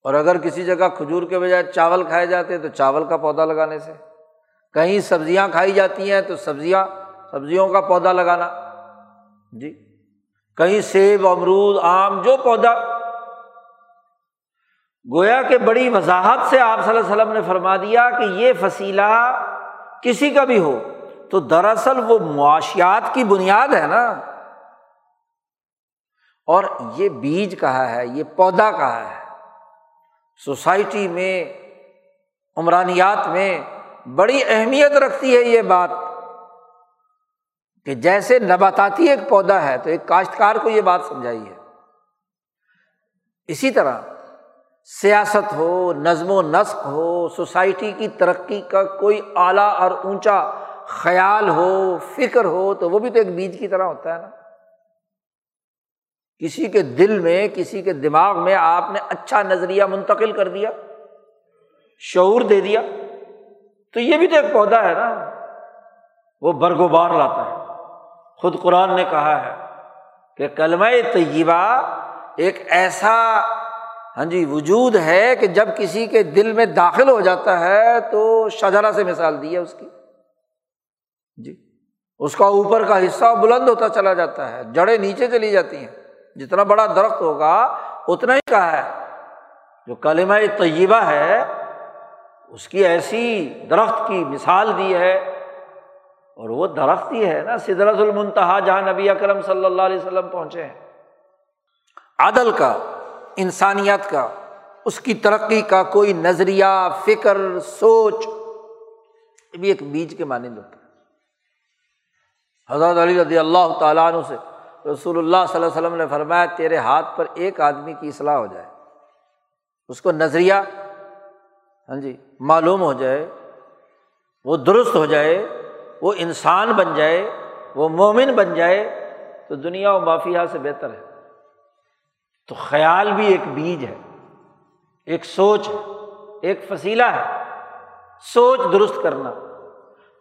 اور اگر کسی جگہ کھجور کے بجائے چاول کھائے جاتے ہیں تو چاول کا پودا لگانے سے۔ کہیں سبزیاں کھائی جاتی ہیں تو سبزیاں، سبزیوں کا پودا لگانا۔ جی۔ کہیں سیب، امرود، آم، جو پودا۔ گویا کہ بڑی وضاحت سے آپ صلی اللہ علیہ وسلم نے فرما دیا کہ یہ فصیلہ کسی کا بھی ہو تو دراصل وہ معاشیات کی بنیاد ہے نا۔ اور یہ بیج کہا ہے، یہ پودا کہا ہے۔ سوسائٹی میں، عمرانیات میں بڑی اہمیت رکھتی ہے یہ بات کہ جیسے نباتاتی ایک پودا ہے تو ایک کاشتکار کو یہ بات سمجھائی ہے۔ اسی طرح سیاست ہو، نظم و نسق ہو، سوسائٹی کی ترقی کا کوئی اعلیٰ اور اونچا خیال ہو، فکر ہو تو وہ بھی تو ایک بیج کی طرح ہوتا ہے نا۔ کسی کے دل میں، کسی کے دماغ میں آپ نے اچھا نظریہ منتقل کر دیا، شعور دے دیا، تو یہ بھی تو ایک پودا ہے نا۔ وہ برگوبار لاتا ہے۔ خود قرآن نے کہا ہے کہ کلمہ طیبہ ایک ایسا ہاں جی وجود ہے کہ جب کسی کے دل میں داخل ہو جاتا ہے تو شجرا سے مثال دی ہے اس کی۔ جی اس کا اوپر کا حصہ بلند ہوتا چلا جاتا ہے، جڑیں نیچے چلی جاتی ہیں۔ جتنا بڑا درخت ہوگا، اتنا ہی کہا ہے۔ جو کلمہ طیبہ ہے، اس کی ایسی درخت کی مثال دی ہے۔ اور وہ درخت ہی ہے نا، سدرت المنتہا جہاں نبی اکرم صلی اللہ علیہ وسلم پہنچے ہیں۔ عدل کا، انسانیت کا، اس کی ترقی کا کوئی نظریہ، فکر، سوچ۔ بھی ایک بیج کے مانند ہوتا ہے حضرت علی رضی اللہ تعالیٰ عنہ سے رسول اللہ صلی اللہ علیہ وسلم نے فرمایا، تیرے ہاتھ پر ایک آدمی کی اصلاح ہو جائے، اس کو نظریہ ہاں جی معلوم ہو جائے، وہ درست ہو جائے، وہ انسان بن جائے، وہ مومن بن جائے، تو دنیا و مافیہ سے بہتر ہے۔ تو خیال بھی ایک بیج ہے، ایک سوچ ہے، ایک فصیلہ ہے۔ سوچ درست کرنا۔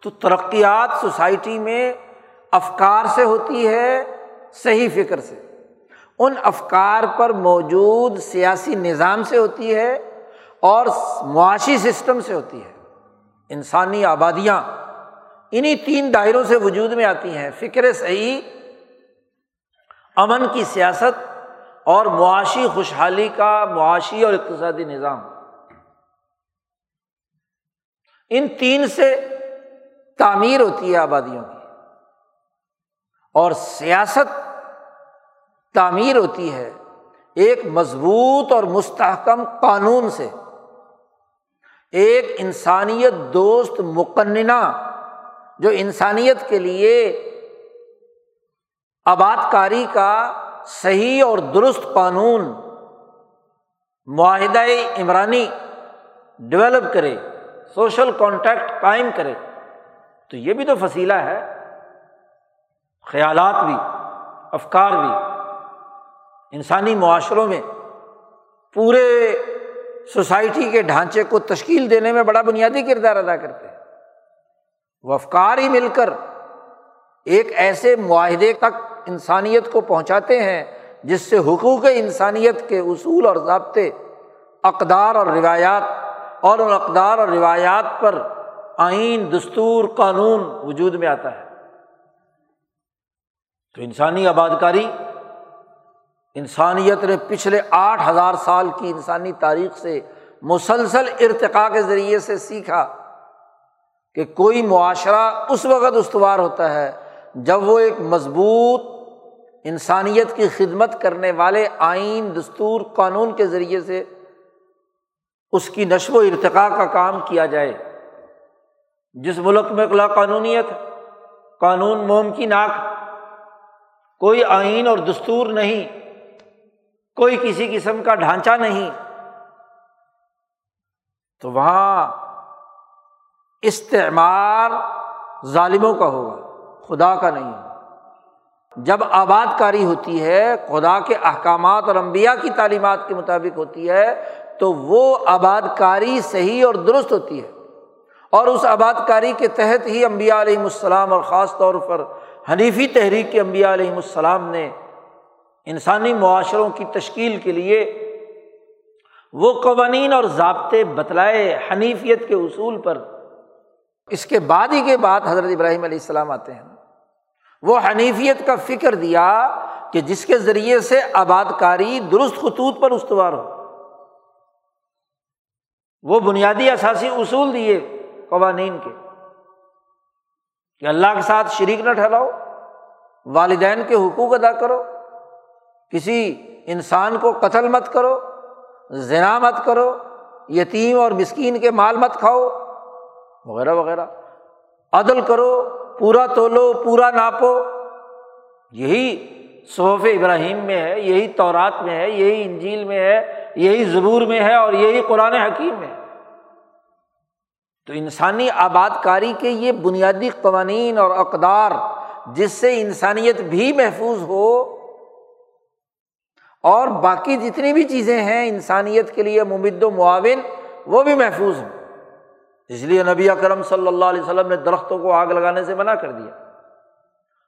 تو ترقیات سوسائٹی میں افکار سے ہوتی ہے صحیح فکر سے۔ ان افکار پر موجود سیاسی نظام سے ہوتی ہے اور معاشی سسٹم سے ہوتی ہے۔ انسانی آبادیاں انہیں تین دائروں سے وجود میں آتی ہیں۔ فکر صحیح، امن کی سیاست اور معاشی خوشحالی کا معاشی اور اقتصادی نظام۔ ان تین سے تعمیر ہوتی ہے آبادیوں کی۔ اور سیاست تعمیر ہوتی ہے ایک مضبوط اور مستحکم قانون سے۔ ایک انسانیت دوست مقننہ جو انسانیت کے لیے آباد کاری کا صحیح اور درست قانون معاہدۂ عمرانی ڈیولپ کرے، سوشل کانٹیکٹ قائم کرے، تو یہ بھی تو فصیلہ ہے۔ خیالات بھی، افکار بھی، انسانی معاشروں میں پورے سوسائٹی کے ڈھانچے کو تشکیل دینے میں بڑا بنیادی کردار ادا کرتے ہیں۔ وہ افکار ہی مل کر ایک ایسے معاہدے تک انسانیت کو پہنچاتے ہیں جس سے حقوق انسانیت کے اصول اور ضابطے، اقدار اور روایات اور ان اقدار اور روایات پر آئین، دستور، قانون وجود میں آتا ہے۔ تو انسانی آباد کاری انسانیت نے پچھلے آٹھ ہزار سال کی انسانی تاریخ سے مسلسل ارتقاء کے ذریعے سے سیکھا کہ کوئی معاشرہ اس وقت استوار ہوتا ہے جب وہ ایک مضبوط انسانیت کی خدمت کرنے والے آئین دستور قانون کے ذریعے سے اس کی نشو و ارتقاء کا کام کیا جائے۔ جس ملک میں اقلاع قانونیت، قانون موم کی ناک کوئی آئین اور دستور نہیں، کوئی کسی قسم کا ڈھانچہ نہیں۔ تو وہاں استعمال ظالموں کا ہوگا، خدا کا نہیں۔ ہوگا جب آباد کاری ہوتی ہے، خدا کے احکامات اور امبیا کی تعلیمات کے مطابق ہوتی ہے، تو وہ آباد کاری صحیح اور درست ہوتی ہے۔ اور اس آباد کاری کے تحت ہی امبیا علیہم السلام اور خاص طور پر حنیفی تحریک کے امبیا علیہم السلام نے انسانی معاشروں کی تشکیل کے لیے وہ قوانین اور ضابطے بتلائے حنیفیت کے اصول پر۔ اس کے بعد ہی کے بعد حضرت ابراہیم علیہ السلام آتے ہیں۔ وہ حنیفیت کا فکر دیا کہ جس کے ذریعے سے آباد کاری درست خطوط پر استوار ہو۔ وہ بنیادی اثاثی اصول دیے قوانین کے۔ کہ اللہ کے ساتھ شریک نہ ٹھہراؤ، والدین کے حقوق ادا کرو، کسی انسان کو قتل مت کرو ذنا مت کرو، یتیم اور مسکین کے مال مت کھاؤ، وغیرہ وغیرہ۔ عدل کرو، پورا تولو، پورا ناپو۔ یہی صوف ابراہیم میں ہے، یہی تورات میں ہے، یہی انجیل میں ہے، یہی زبور میں ہے اور یہی قرآن حکیم میں تو انسانی آباد کاری کے یہ بنیادی قوانین اور اقدار جس سے انسانیت بھی محفوظ ہو اور باقی جتنی بھی چیزیں ہیں انسانیت کے لیے ممد و معاون، وہ بھی محفوظ ہوں اس لیے نبی اکرم صلی اللہ علیہ وسلم نے درختوں کو آگ لگانے سے منع کر دیا۔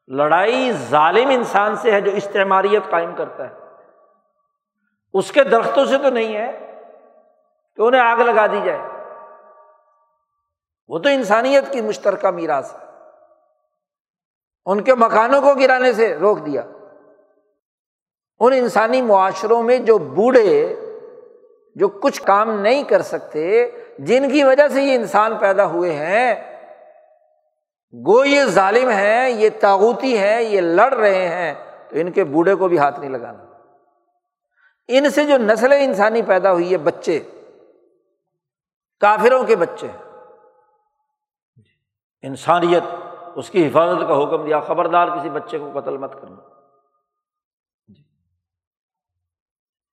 لڑائی ظالم انسان سے ہے جو استعماریت قائم کرتا ہے۔ اس کے درختوں سے تو نہیں ہے کہ انہیں آگ لگا دی جائے۔ وہ تو انسانیت کی مشترکہ میراث ہے۔ ان کے مکانوں کو گرانے سے روک دیا۔ ان انسانی معاشروں میں جو بوڑھے، جو کچھ کام نہیں کر سکتے، جن کی وجہ سے یہ انسان پیدا ہوئے ہیں گو یہ ظالم ہیں، یہ تاغوتی ہیں، یہ لڑ رہے ہیں، تو ان کے بوڑھے کو بھی ہاتھ نہیں لگانا۔ ان سے جو نسل انسانی پیدا ہوئی ہے بچے، کافروں کے بچے۔ انسانیت، اس کی حفاظت کا حکم دیا، خبردار کسی بچے کو قتل مت کرنا۔ جی۔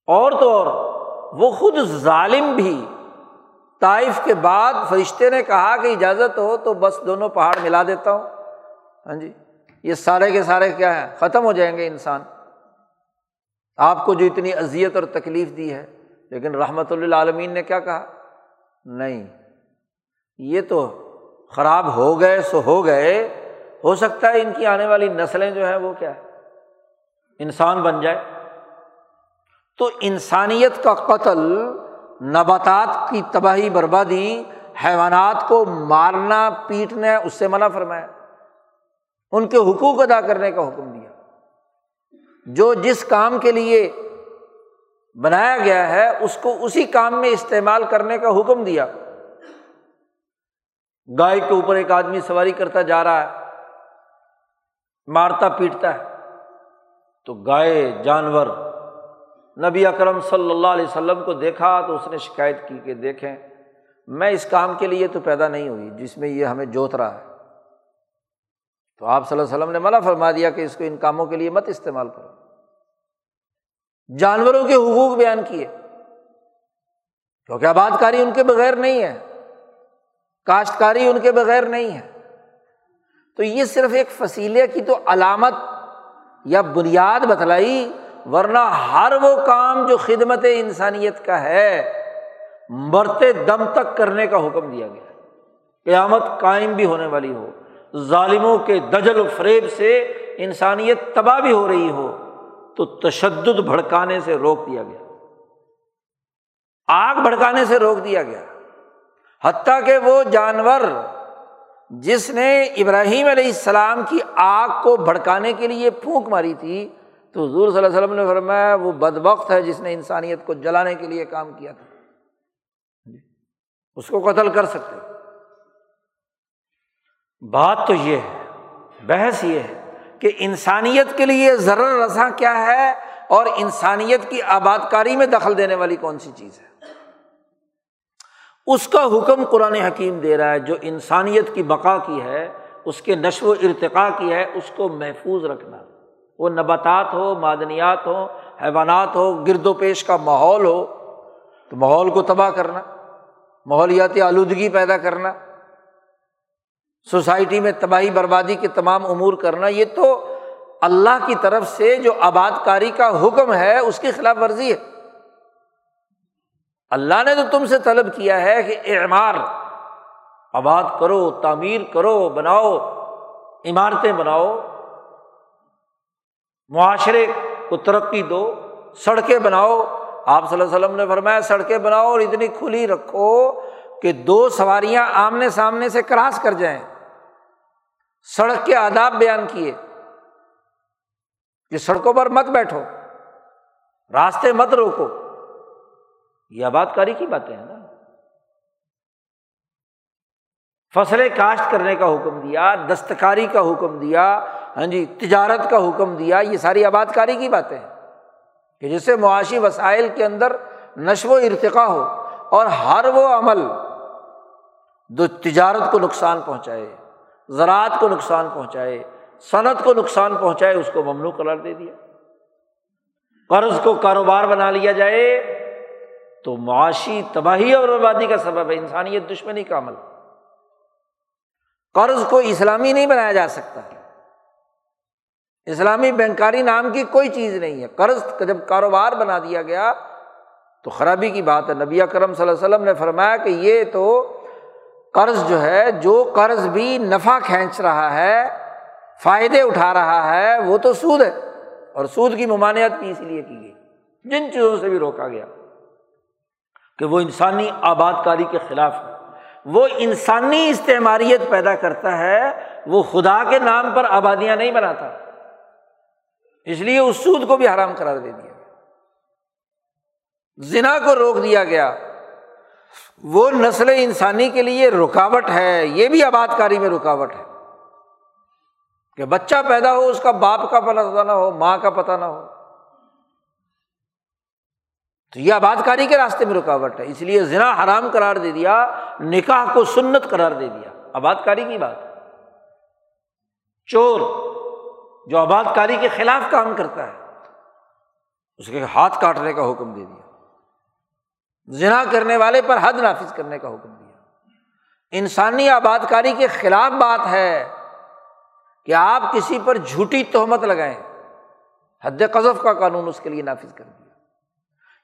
اور تو اور، وہ خود ظالم بھی طائف کے بعد فرشتے نے کہا کہ اجازت ہو تو بس دونوں پہاڑ ملا دیتا ہوں۔ ہاں جی یہ سارے کے سارے کیا ہیں ختم ہو جائیں گے انسان۔ آپ کو جو اتنی اذیت اور تکلیف دی ہے، لیکن رحمت اللہ عالمین نے کیا کہا؟ نہیں۔ یہ تو خراب ہو گئے سو ہو گئے، ہو سکتا ہے ان کی آنے والی نسلیں جو ہیں وہ کیا ہے انسان بن جائے۔ تو انسانیت کا قتل، نباتات کی تباہی بربادی، حیوانات کو مارنا، پیٹنا، اس سے منع فرمایا۔ ان کے حقوق ادا کرنے کا حکم دیا۔ جو جس کام کے لیے بنایا گیا ہے، اس کو اسی کام میں استعمال کرنے کا حکم دیا۔ گائے کے اوپر ایک آدمی سواری کرتا جا رہا ہے، مارتا، پیٹتا ہے۔ تو گائے، جانور، نبی اکرم صلی اللہ علیہ وسلم کو دیکھا تو اس نے شکایت کی کہ دیکھیں، میں اس کام کے لیے تو پیدا نہیں ہوئی، جس میں یہ ہمیں جوت رہا ہے۔ تو آپ صلی اللہ علیہ وسلم نے منع فرما دیا کہ اس کو ان کاموں کے لیے مت استعمال کرو۔ جانوروں کے حقوق بیان کیے۔ کیونکہ آباد کاری ان کے بغیر نہیں ہے۔ کاشتکاری ان کے بغیر نہیں ہے۔ تو یہ صرف ایک فصیلے کی تو علامت یا بنیاد بتلائی، ورنہ ہر وہ کام جو خدمت انسانیت کا ہے، مرتے دم تک کرنے کا حکم دیا گیا۔ قیامت قائم بھی ہونے والی ہو، ظالموں کے دجل و فریب سے انسانیت تباہ بھی ہو رہی ہو، تو تشدد بھڑکانے سے روک دیا گیا۔ آگ بھڑکانے سے روک دیا گیا۔ حتیٰ کہ وہ جانور جس نے ابراہیم علیہ السلام کی آگ کو بھڑکانے کے لیے پھونک ماری تھی، تو حضور صلی اللہ علیہ وسلم نے فرمایا، وہ بد وقت ہے جس نے انسانیت کو جلانے کے لیے کام کیا تھا۔ اس کو قتل کر سکتے بات تو یہ ہے، بحث یہ ہے کہ انسانیت کے لیے ضرر رساں کیا ہے اور انسانیت کی آباد کاری میں دخل دینے والی کون سی چیز ہے؟ اس کا حکم قرآن حکیم دے رہا ہے، جو انسانیت کی بقا کی ہے، اس کے نشو و ارتقاء کی ہے، اس کو محفوظ رکھنا۔ وہ نباتات ہو، معدنیات ہو، حیوانات ہو، گرد و پیش کا ماحول ہو، تو ماحول کو تباہ کرنا ماحولیاتی آلودگی پیدا کرنا، سوسائٹی میں تباہی، بربادی کے تمام امور کرنا، یہ تو اللہ کی طرف سے جو آباد کاری کا حکم ہے، اس کی خلاف ورزی ہے۔ اللہ نے تو تم سے طلب کیا ہے کہ اعمار آباد کرو، تعمیر کرو، بناؤ، عمارتیں بناؤ، معاشرے کو ترقی دو، سڑکیں بناؤ۔ آپ صلی اللہ علیہ وسلم نے فرمایا، سڑکیں بناؤ اور اتنی کھلی رکھو کہ دو سواریاں آمنے سامنے سے کراس کر جائیں۔ سڑک کے آداب بیان کیے کہ سڑکوں پر مت بیٹھو، راستے مت روکو۔ یہ آباد کاری کی باتیں ہیں نا۔ فصلیں کاشت کرنے کا حکم دیا، دستکاری کا حکم دیا ہاں جی تجارت کا حکم دیا، یہ ساری آباد کاری کی باتیں ہیں۔ کہ جس سے معاشی وسائل کے اندر نشو و ارتقا ہو اور ہر وہ عمل جو تجارت کو نقصان پہنچائے، زراعت کو نقصان پہنچائے، صنعت کو نقصان پہنچائے، اس کو ممنوع قرار دے دیا۔ قرض کو کاروبار بنا لیا جائے تو معاشی تباہی اور بربادی کا سبب ہے، انسانیت دشمنی کا عمل۔ قرض کو اسلامی نہیں بنایا جا سکتا۔ اسلامی بینکاری نام کی کوئی چیز نہیں ہے۔ قرض جب کاروبار بنا دیا گیا تو خرابی کی بات ہے۔ نبی کرم صلی اللہ علیہ وسلم نے فرمایا کہ یہ تو قرض جو ہے، جو قرض بھی نفع کھینچ رہا ہے، فائدے اٹھا رہا ہے، وہ تو سود ہے۔ اور سود کی ممانعت بھی اس لیے کی گئی۔ جن چیزوں سے بھی روکا گیا۔ کہ وہ انسانی آباد کاری کے خلاف ہے۔ وہ انسانی استعماریت پیدا کرتا ہے، وہ خدا کے نام پر آبادیاں نہیں بناتا۔ اس لیے اس سود کو بھی حرام قرار دے دیا۔ زنا کو روک دیا گیا۔ وہ نسل انسانی کے لیے رکاوٹ ہے، یہ بھی آباد کاری میں رکاوٹ ہے۔ کہ بچہ پیدا ہو، اس کا باپ کا پتہ نہ ہو، ماں کا پتہ نہ ہو۔ تو یہ آباد کاری کے راستے میں رکاوٹ ہے، اس لیے زنا حرام قرار دے دیا، نکاح کو سنت قرار دے دیا۔ آباد کاری کی بات چور جو آباد کاری کے خلاف کام کرتا ہے، اس کے ہاتھ کاٹنے کا حکم دے دیا۔ زنا کرنے والے پر حد نافذ کرنے کا حکم دیا۔ انسانی آباد کاری کے خلاف بات ہے کہ آپ کسی پر جھوٹی تہمت لگائیں۔ حد قذف کا قانون اس کے لیے نافذ کر دیا۔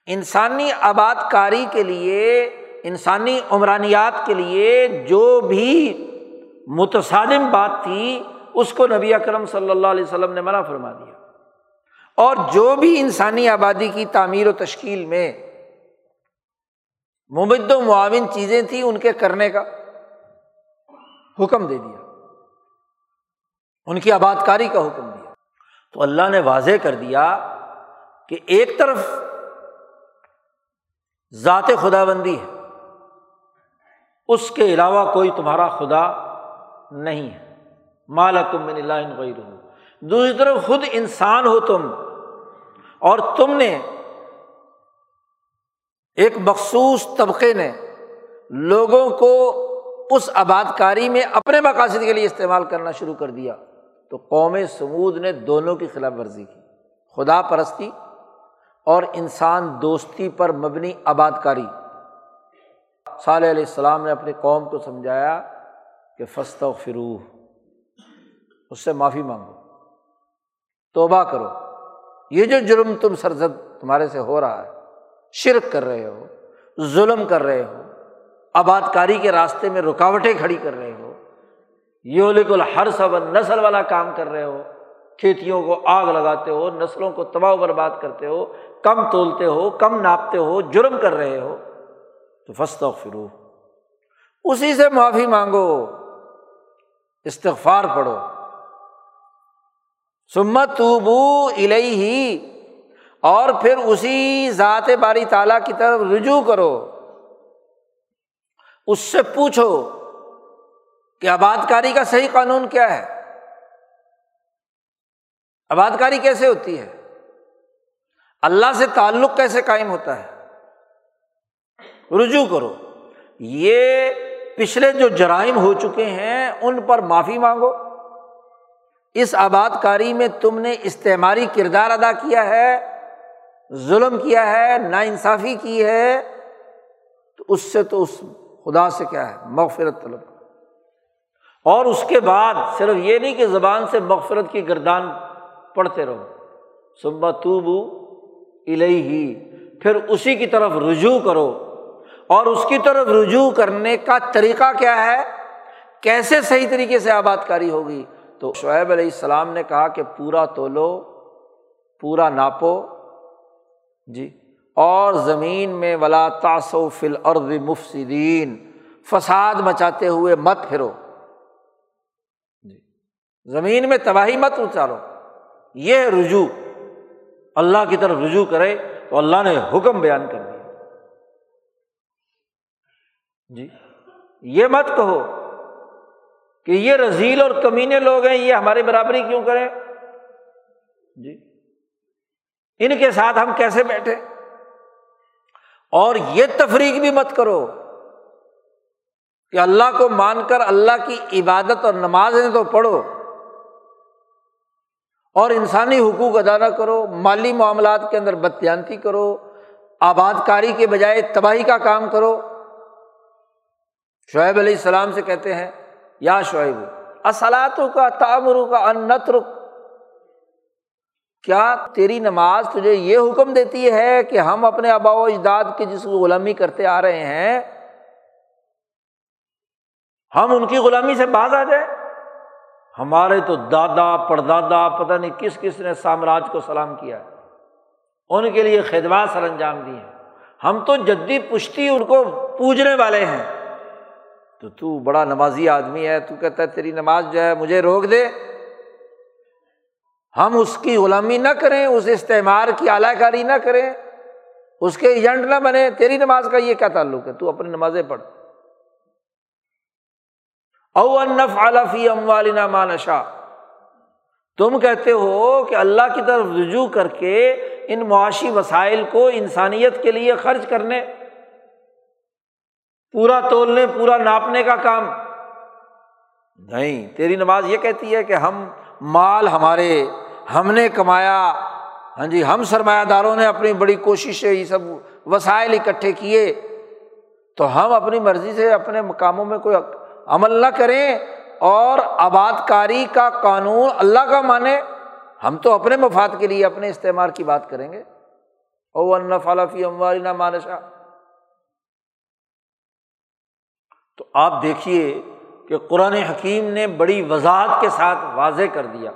انسانی آباد کاری کے لیے، انسانی عمرانیات کے لیے جو بھی متصادم بات تھی، اس کو نبی اکرم صلی اللہ علیہ وسلم نے منع فرما دیا۔ اور جو بھی انسانی آبادی کی تعمیر و تشکیل میں مبد و معاون چیزیں تھیں، ان کے کرنے کا حکم دے دیا۔ ان کی آباد کاری کا حکم دیا۔ تو اللہ نے واضح کر دیا کہ ایک طرف ذات خدا بندی ہے۔ اس کے علاوہ کوئی تمہارا خدا نہیں ہے۔ مالا تم میں اللہ غیر دوسری طرف خود انسان ہو تم۔ اور تم نے ایک مخصوص طبقے نے لوگوں کو اس آباد کاری میں اپنے مقاصد کے لیے استعمال کرنا شروع کر دیا۔ تو قوم سمود نے دونوں کی خلاف ورزی کی۔ خدا پرستی اور انسان دوستی پر مبنی آباد کاری صالح علیہ السلام نے اپنی قوم کو سمجھایا کہ فسط و فروح اس سے معافی مانگو، توبہ کرو۔ یہ جو جرم تم سرزد تمہارے سے ہو رہا ہے، شرک کر رہے ہو، ظلم کر رہے ہو آباد کاری کے راستے میں رکاوٹیں کھڑی کر رہے ہو، یولک الحر سب نسل والا کام کر رہے ہو، کھیتیوں کو آگ لگاتے ہو، نسلوں کو تباہ و برباد کرتے ہو کم تولتے ہو، کم ناپتے ہو، جرم کر رہے ہو، تو فسط و فرو اسی سے معافی مانگو، استغفار پڑھو۔ سمت توبو الہی ہی اور پھر اسی ذات باری تعالیٰ کی طرف رجوع کرو۔ اس سے پوچھو کہ آباد کاری کا صحیح قانون کیا ہے؟ آباد کاری کیسے ہوتی ہے؟ اللہ سے تعلق کیسے قائم ہوتا ہے؟ رجوع کرو۔ یہ پچھلے جو جرائم ہو چکے ہیں، ان پر معافی مانگو۔ اس آباد کاری میں تم نے استعماری کردار ادا کیا ہے، ظلم کیا ہے نا انصافی کی ہے۔ تو اس سے تو اس خدا سے کیا ہے؟ مغفرت طلب۔ اور اس کے بعد صرف یہ نہیں کہ زبان سے مغفرت کی گردان پڑھتے رہو۔ صبح تو بو الہی ہی پھر اسی کی طرف رجوع کرو۔ اور اس کی طرف رجوع کرنے کا طریقہ کیا ہے؟ کیسے صحیح طریقے سے آباد کاری ہوگی؟ تو شعیب علیہ السلام نے کہا کہ پورا تولو، پورا ناپو۔ جی۔ اور زمین میں ولا تاسو فل ارد مفسدین، فساد مچاتے ہوئے مت پھرو۔ جی۔ زمین میں تباہی مت اتارو یہ رجوع۔ اللہ کی طرف رجوع کرے تو اللہ نے حکم بیان کر دیا۔ جی۔ یہ مت کہو کہ یہ رزیل اور کمینے لوگ ہیں، یہ ہماری برابری کیوں کریں؟ جی۔ ان کے ساتھ ہم کیسے بیٹھے اور یہ تفریق بھی مت کرو کہ اللہ کو مان کر اللہ کی عبادت اور نمازیں تو پڑھو۔ اور انسانی حقوق ادا نہ کرو، مالی معاملات کے اندر بدیانتی کرو آباد کاری کے بجائے تباہی کا کام کرو۔ شعیب علیہ السلام سے کہتے ہیں، یا شعیب اصلاطوں کا تعمروں کا انت رک کیا تیری نماز تجھے یہ حکم دیتی ہے کہ ہم اپنے آبا و اجداد کی جس کو غلامی کرتے آ رہے ہیں، ہم ان کی غلامی سے باز آ جائیں؟ ہمارے تو دادا، پردادا، پتہ نہیں کس کس نے سامراج کو سلام کیا ان کے لیے خدمات سر انجام دیے ہم تو جدی پشتی ان کو پوجنے والے ہیں۔ تو تو بڑا نمازی آدمی ہے، تو کہتا ہے تیری نماز جو ہے مجھے روک دے۔ ہم اس کی غلامی نہ کریں، اس استعمار کی اعلی کاری نہ کریں۔ اس کے ایجنٹ نہ بنے، تیری نماز کا یہ کیا تعلق ہے؟ تو اپنی نمازیں پڑھ۔ او انف علفی ام والنا مانشا تم کہتے ہو کہ اللہ کی طرف رجوع کر کے ان معاشی وسائل کو انسانیت کے لیے خرچ کرنے، پورا تولنے، پورا ناپنے کا کام۔ نہیں، تیری نماز یہ کہتی ہے کہ ہم مال ہمارے، ہم نے کمایا۔ ہاں جی ہم سرمایہ داروں نے اپنی بڑی کوشش یہ سب وسائل اکٹھے کیے۔ تو ہم اپنی مرضی سے اپنے مقاموں میں کوئی عمل نہ کریں اور آباد کاری کا قانون اللہ کا مانے، ہم تو اپنے مفاد کے لیے اپنے استعمال کی بات کریں گے۔ او فالفی امواری نہ مانشا تو آپ دیکھیے کہ قرآن حکیم نے بڑی وضاحت کے ساتھ واضح کر دیا۔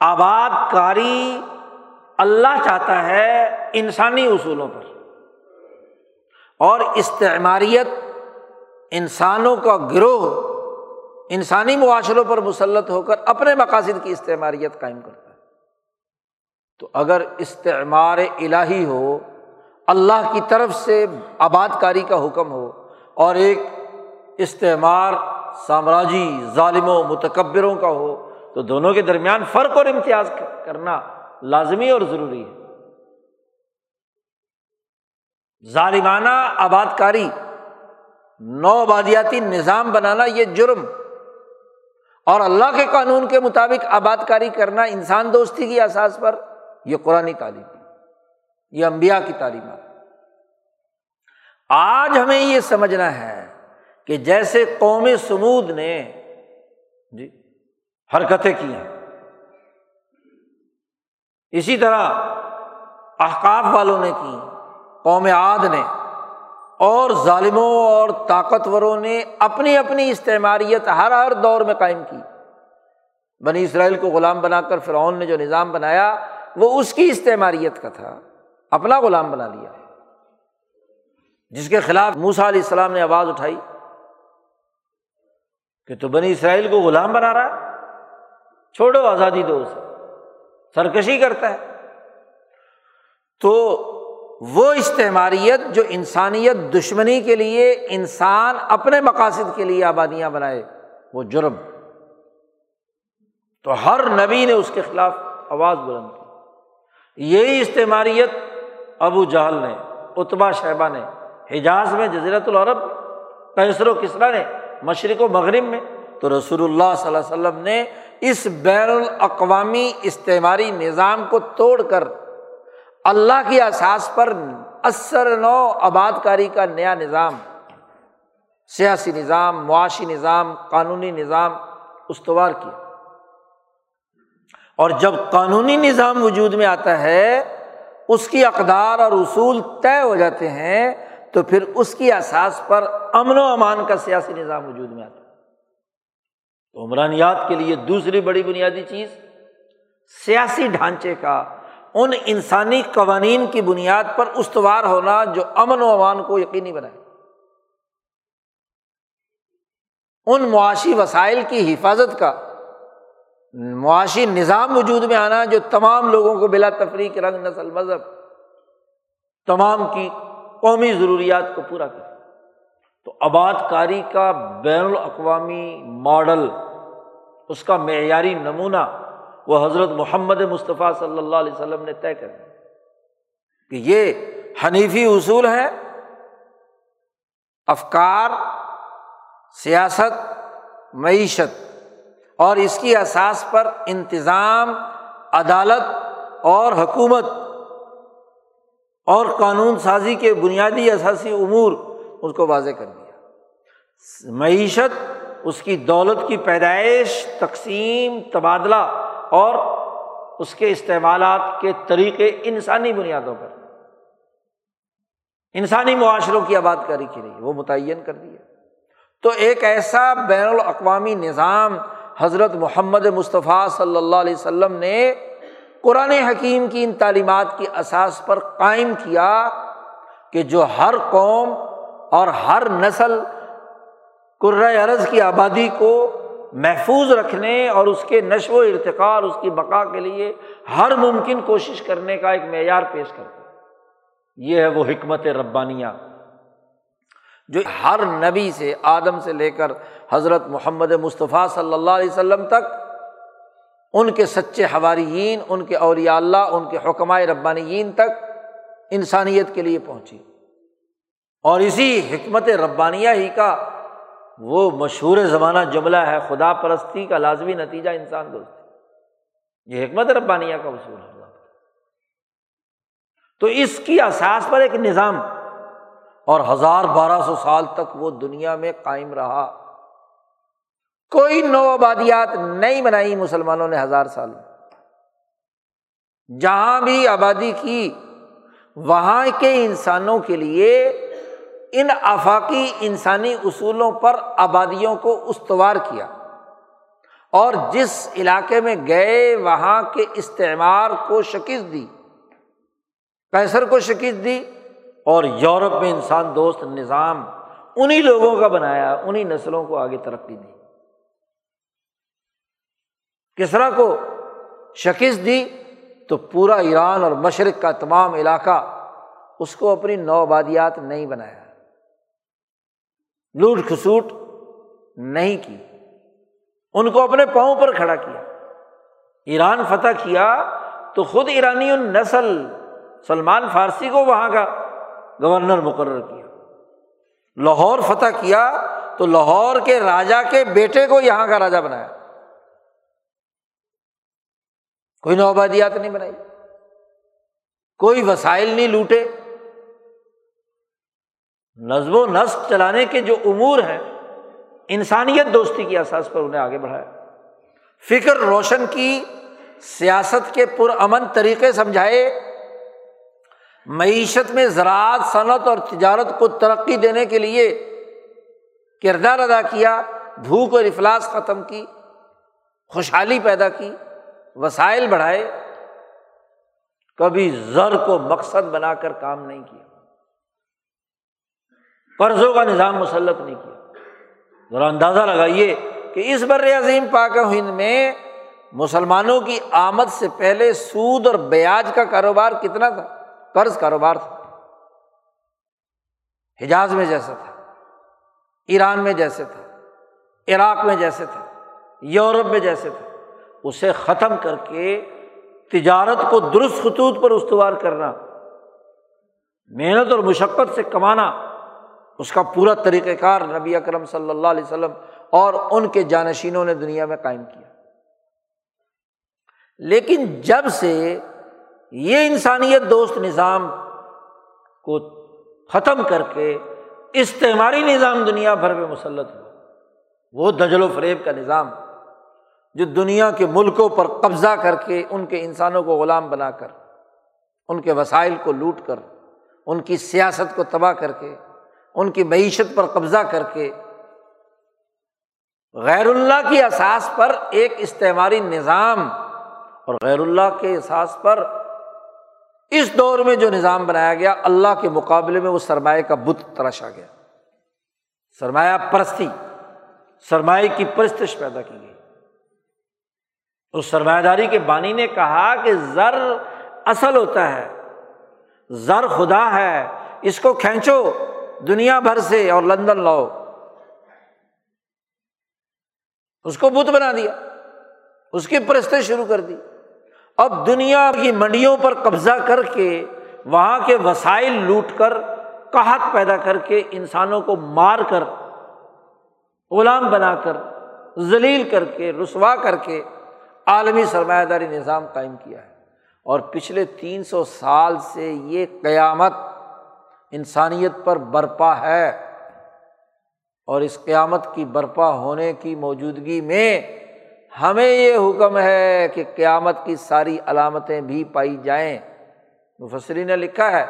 آباد کاری اللہ چاہتا ہے انسانی اصولوں پر۔ اور استعماریت انسانوں کا گروہ انسانی معاشروں پر مسلط ہو کر اپنے مقاصد کی استعماریت قائم کرتا ہے۔ تو اگر استعمار الہی ہو، اللہ کی طرف سے آباد کاری کا حکم ہو اور ایک استعمار سامراجی ظالم و متکبروں کا ہو، تو دونوں کے درمیان فرق اور امتیاز کرنا لازمی اور ضروری ہے۔ ظالمانہ آباد کاری نو آبادیاتی نظام بنانا یہ جرم۔ اور اللہ کے قانون کے مطابق آباد کاری کرنا انسان دوستی کی احساس پر یہ قرآن تعلیم یہ امبیا کی تعلیمات آج ہمیں یہ سمجھنا ہے کہ جیسے قوم سمود نے جی حرکتیں کی ہیں۔ اسی طرح احکاف والوں نے کی، قوم عاد نے۔ اور ظالموں اور طاقتوروں نے اپنی اپنی استعماریت ہر ہر دور میں قائم کی۔ بنی اسرائیل کو غلام بنا کر فرعون نے جو نظام بنایا، وہ اس کی استعماریت کا تھا۔ اپنا غلام بنا لیا۔ جس کے خلاف موسا علیہ السلام نے آواز اٹھائی کہ تو بنی اسرائیل کو غلام بنا رہا ہے؟ چھوڑو آزادی دو اسے سرکشی کرتا ہے۔ تو وہ استعماریت جو انسانیت دشمنی کے لیے انسان اپنے مقاصد کے لیے آبادیاں بنائے، وہ جرم۔ تو ہر نبی نے اس کے خلاف آواز بلند کی۔ یہی استعماریت ابو جہل نے اتبا شہبہ نے، حجاز میں جزیرت العرب کیسر و کسرا نے، مشرق و مغرب میں۔ تو رسول اللہ صلی اللہ علیہ وسلم نے اس بین الاقوامی استعماری نظام کو توڑ کر اللہ کی احساس پر اثر نو آباد کاری کا نیا نظام، سیاسی نظام، معاشی نظام، قانونی نظام استوار کیا۔ اور جب قانونی نظام وجود میں آتا ہے، اس کی اقدار اور اصول طے ہو جاتے ہیں، تو پھر اس کی احساس پر امن و امان کا سیاسی نظام وجود میں آتا ہے۔ تو عمرانیات کے لیے دوسری بڑی بنیادی چیز، سیاسی ڈھانچے کا ان انسانی قوانین کی بنیاد پر استوار ہونا جو امن و امان کو یقینی بنائے۔ ان معاشی وسائل کی حفاظت کا معاشی نظام وجود میں آنا جو تمام لوگوں کو بلا تفریق رنگ، نسل، مذہب، تمام کی قومی ضروریات کو پورا کرے۔ تو آباد کاری کا بین الاقوامی ماڈل، اس کا معیاری نمونہ وہ حضرت محمد مصطفیٰ صلی اللہ علیہ وسلم نے طے کر کہ یہ حنیفی اصول ہے افکار، سیاست، معیشت، اور اس کی احساس پر انتظام، عدالت اور حکومت اور قانون سازی کے بنیادی اثاثی امور اس کو واضح کر دیا۔ معیشت، اس کی دولت کی پیدائش، تقسیم، تبادلہ اور اس کے استعمالات کے طریقے انسانی بنیادوں پر۔ انسانی معاشروں کی آباد کاری کی رہی وہ متعین کر دیا تو ایک ایسا بین الاقوامی نظام حضرت محمد مصطفیٰ صلی اللہ علیہ وسلم نے قرآن حکیم کی ان تعلیمات کی اساس پر قائم کیا کہ جو ہر قوم اور ہر نسل عرض کی آبادی کو محفوظ رکھنے اور اس کے نشو و ارتقال، اس کی بقا کے لیے ہر ممکن کوشش کرنے کا ایک معیار پیش کرتا یہ ہے وہ حکمت ربانیہ، جو ہر نبی سے، آدم سے لے کر حضرت محمد مصطفیٰ صلی اللہ علیہ وسلم تک ان کے سچے حواریین، ان کے اولیاء اللہ، ان کے حکمۂ ربانیین تک انسانیت کے لیے پہنچی۔ اور اسی حکمت ربانیہ ہی کا وہ مشہور زمانہ جملہ ہے، خدا پرستی کا لازمی نتیجہ انسان دوست یہ حکمت ربانیہ کا اصول ہے۔ تو اس کی اساس پر ایک نظام اور ہزار بارہ سو سال تک وہ دنیا میں قائم رہا۔ کوئی نو آبادیات نہیں بنائی مسلمانوں نے ہزار سال۔ میں جہاں بھی آبادی کی، وہاں کے انسانوں کے لیے ان آفاقی انسانی اصولوں پر آبادیوں کو استوار کیا اور جس علاقے میں گئے وہاں کے استعمار کو شکست دی کیسر کو شکست دی اور یورپ میں انسان دوست نظام انہیں لوگوں کا بنایا انہیں نسلوں کو آگے ترقی دی۔ کسرا کو شکست دی تو پورا ایران اور مشرق کا تمام علاقہ اس کو اپنی نو آبادیات نہیں بنایا۔ لوٹ کھسوٹ نہیں کی۔ ان کو اپنے پاؤں پر کھڑا کیا۔ ایران فتح کیا تو خود ایرانی نسل سلمان فارسی کو وہاں کا گورنر مقرر کیا۔ لاہور فتح کیا تو لاہور کے راجا کے بیٹے کو یہاں کا راجا بنایا۔ کوئی نوبادیات نہیں بنائی۔ کوئی وسائل نہیں لوٹے۔ نظم و نسق چلانے کے جو امور ہیں، انسانیت دوستی کی احساس پر انہیں آگے بڑھایا۔ فکر روشن کی، سیاست کے پرامن طریقے سمجھائے۔ معیشت میں زراعت، صنعت اور تجارت کو ترقی دینے کے لیے کردار ادا کیا، بھوک اور افلاس ختم کی، خوشحالی پیدا کی، وسائل بڑھائے۔ کبھی زر کو مقصد بنا کر کام نہیں کیا۔ قرضوں کا نظام مسلط نہیں کیا۔ ذرا اندازہ لگائیے کہ اس بر عظیم پاک ہند میں مسلمانوں کی آمد سے پہلے سود اور بیاج کا کاروبار کتنا تھا؟ قرض کاروبار تھا۔ حجاز میں جیسا تھا، ایران میں جیسے تھا، عراق میں جیسے تھا، یورپ میں جیسے تھے اسے ختم کر کے تجارت کو درست خطوط پر استوار کرنا، محنت اور مشقت سے کمانا اس کا پورا طریقہ کار نبی اکرم صلی اللہ علیہ وسلم اور ان کے جانشینوں نے دنیا میں قائم کیا۔ لیکن جب سے یہ انسانیت دوست نظام کو ختم کر کے استعماری نظام دنیا بھر میں مسلط ہوا، وہ دجل و فریب کا نظام جو دنیا کے ملکوں پر قبضہ کر کے ان کے انسانوں کو غلام بنا کر، ان کے وسائل کو لوٹ کر، ان کی سیاست کو تباہ کر کے ان کی معیشت پر قبضہ کر کے غیر اللہ کی احساس پر ایک استعماری نظام، اور غیر اللہ کے احساس پر اس دور میں جو نظام بنایا گیا، اللہ کے مقابلے میں وہ سرمایہ کا بت تراشا گیا۔ سرمایہ پرستی، سرمایہ کی پرستش پیدا کی گئی۔ اس سرمایہ داری کے بانی نے کہا کہ زر اصل ہوتا ہے، زر خدا ہے، اس کو کھینچو۔ دنیا بھر سے اور لندن لاؤ۔ اس کو بت بنا دیا۔ اس کی پرستیں شروع کر دی۔ اب دنیا کی منڈیوں پر قبضہ کر کے، وہاں کے وسائل لوٹ کر، قحط پیدا کر کے انسانوں کو مار کر، غلام بنا کر، ذلیل کر کے، رسوا کر کے عالمی سرمایہ داری نظام قائم کیا ہے۔ اور پچھلے تین سو سال سے یہ قیامت انسانیت پر برپا ہے اور اس قیامت کی برپا ہونے کی موجودگی میں ہمیں یہ حکم ہے کہ قیامت کی ساری علامتیں بھی پائی جائیں۔ مفسری نے لکھا ہے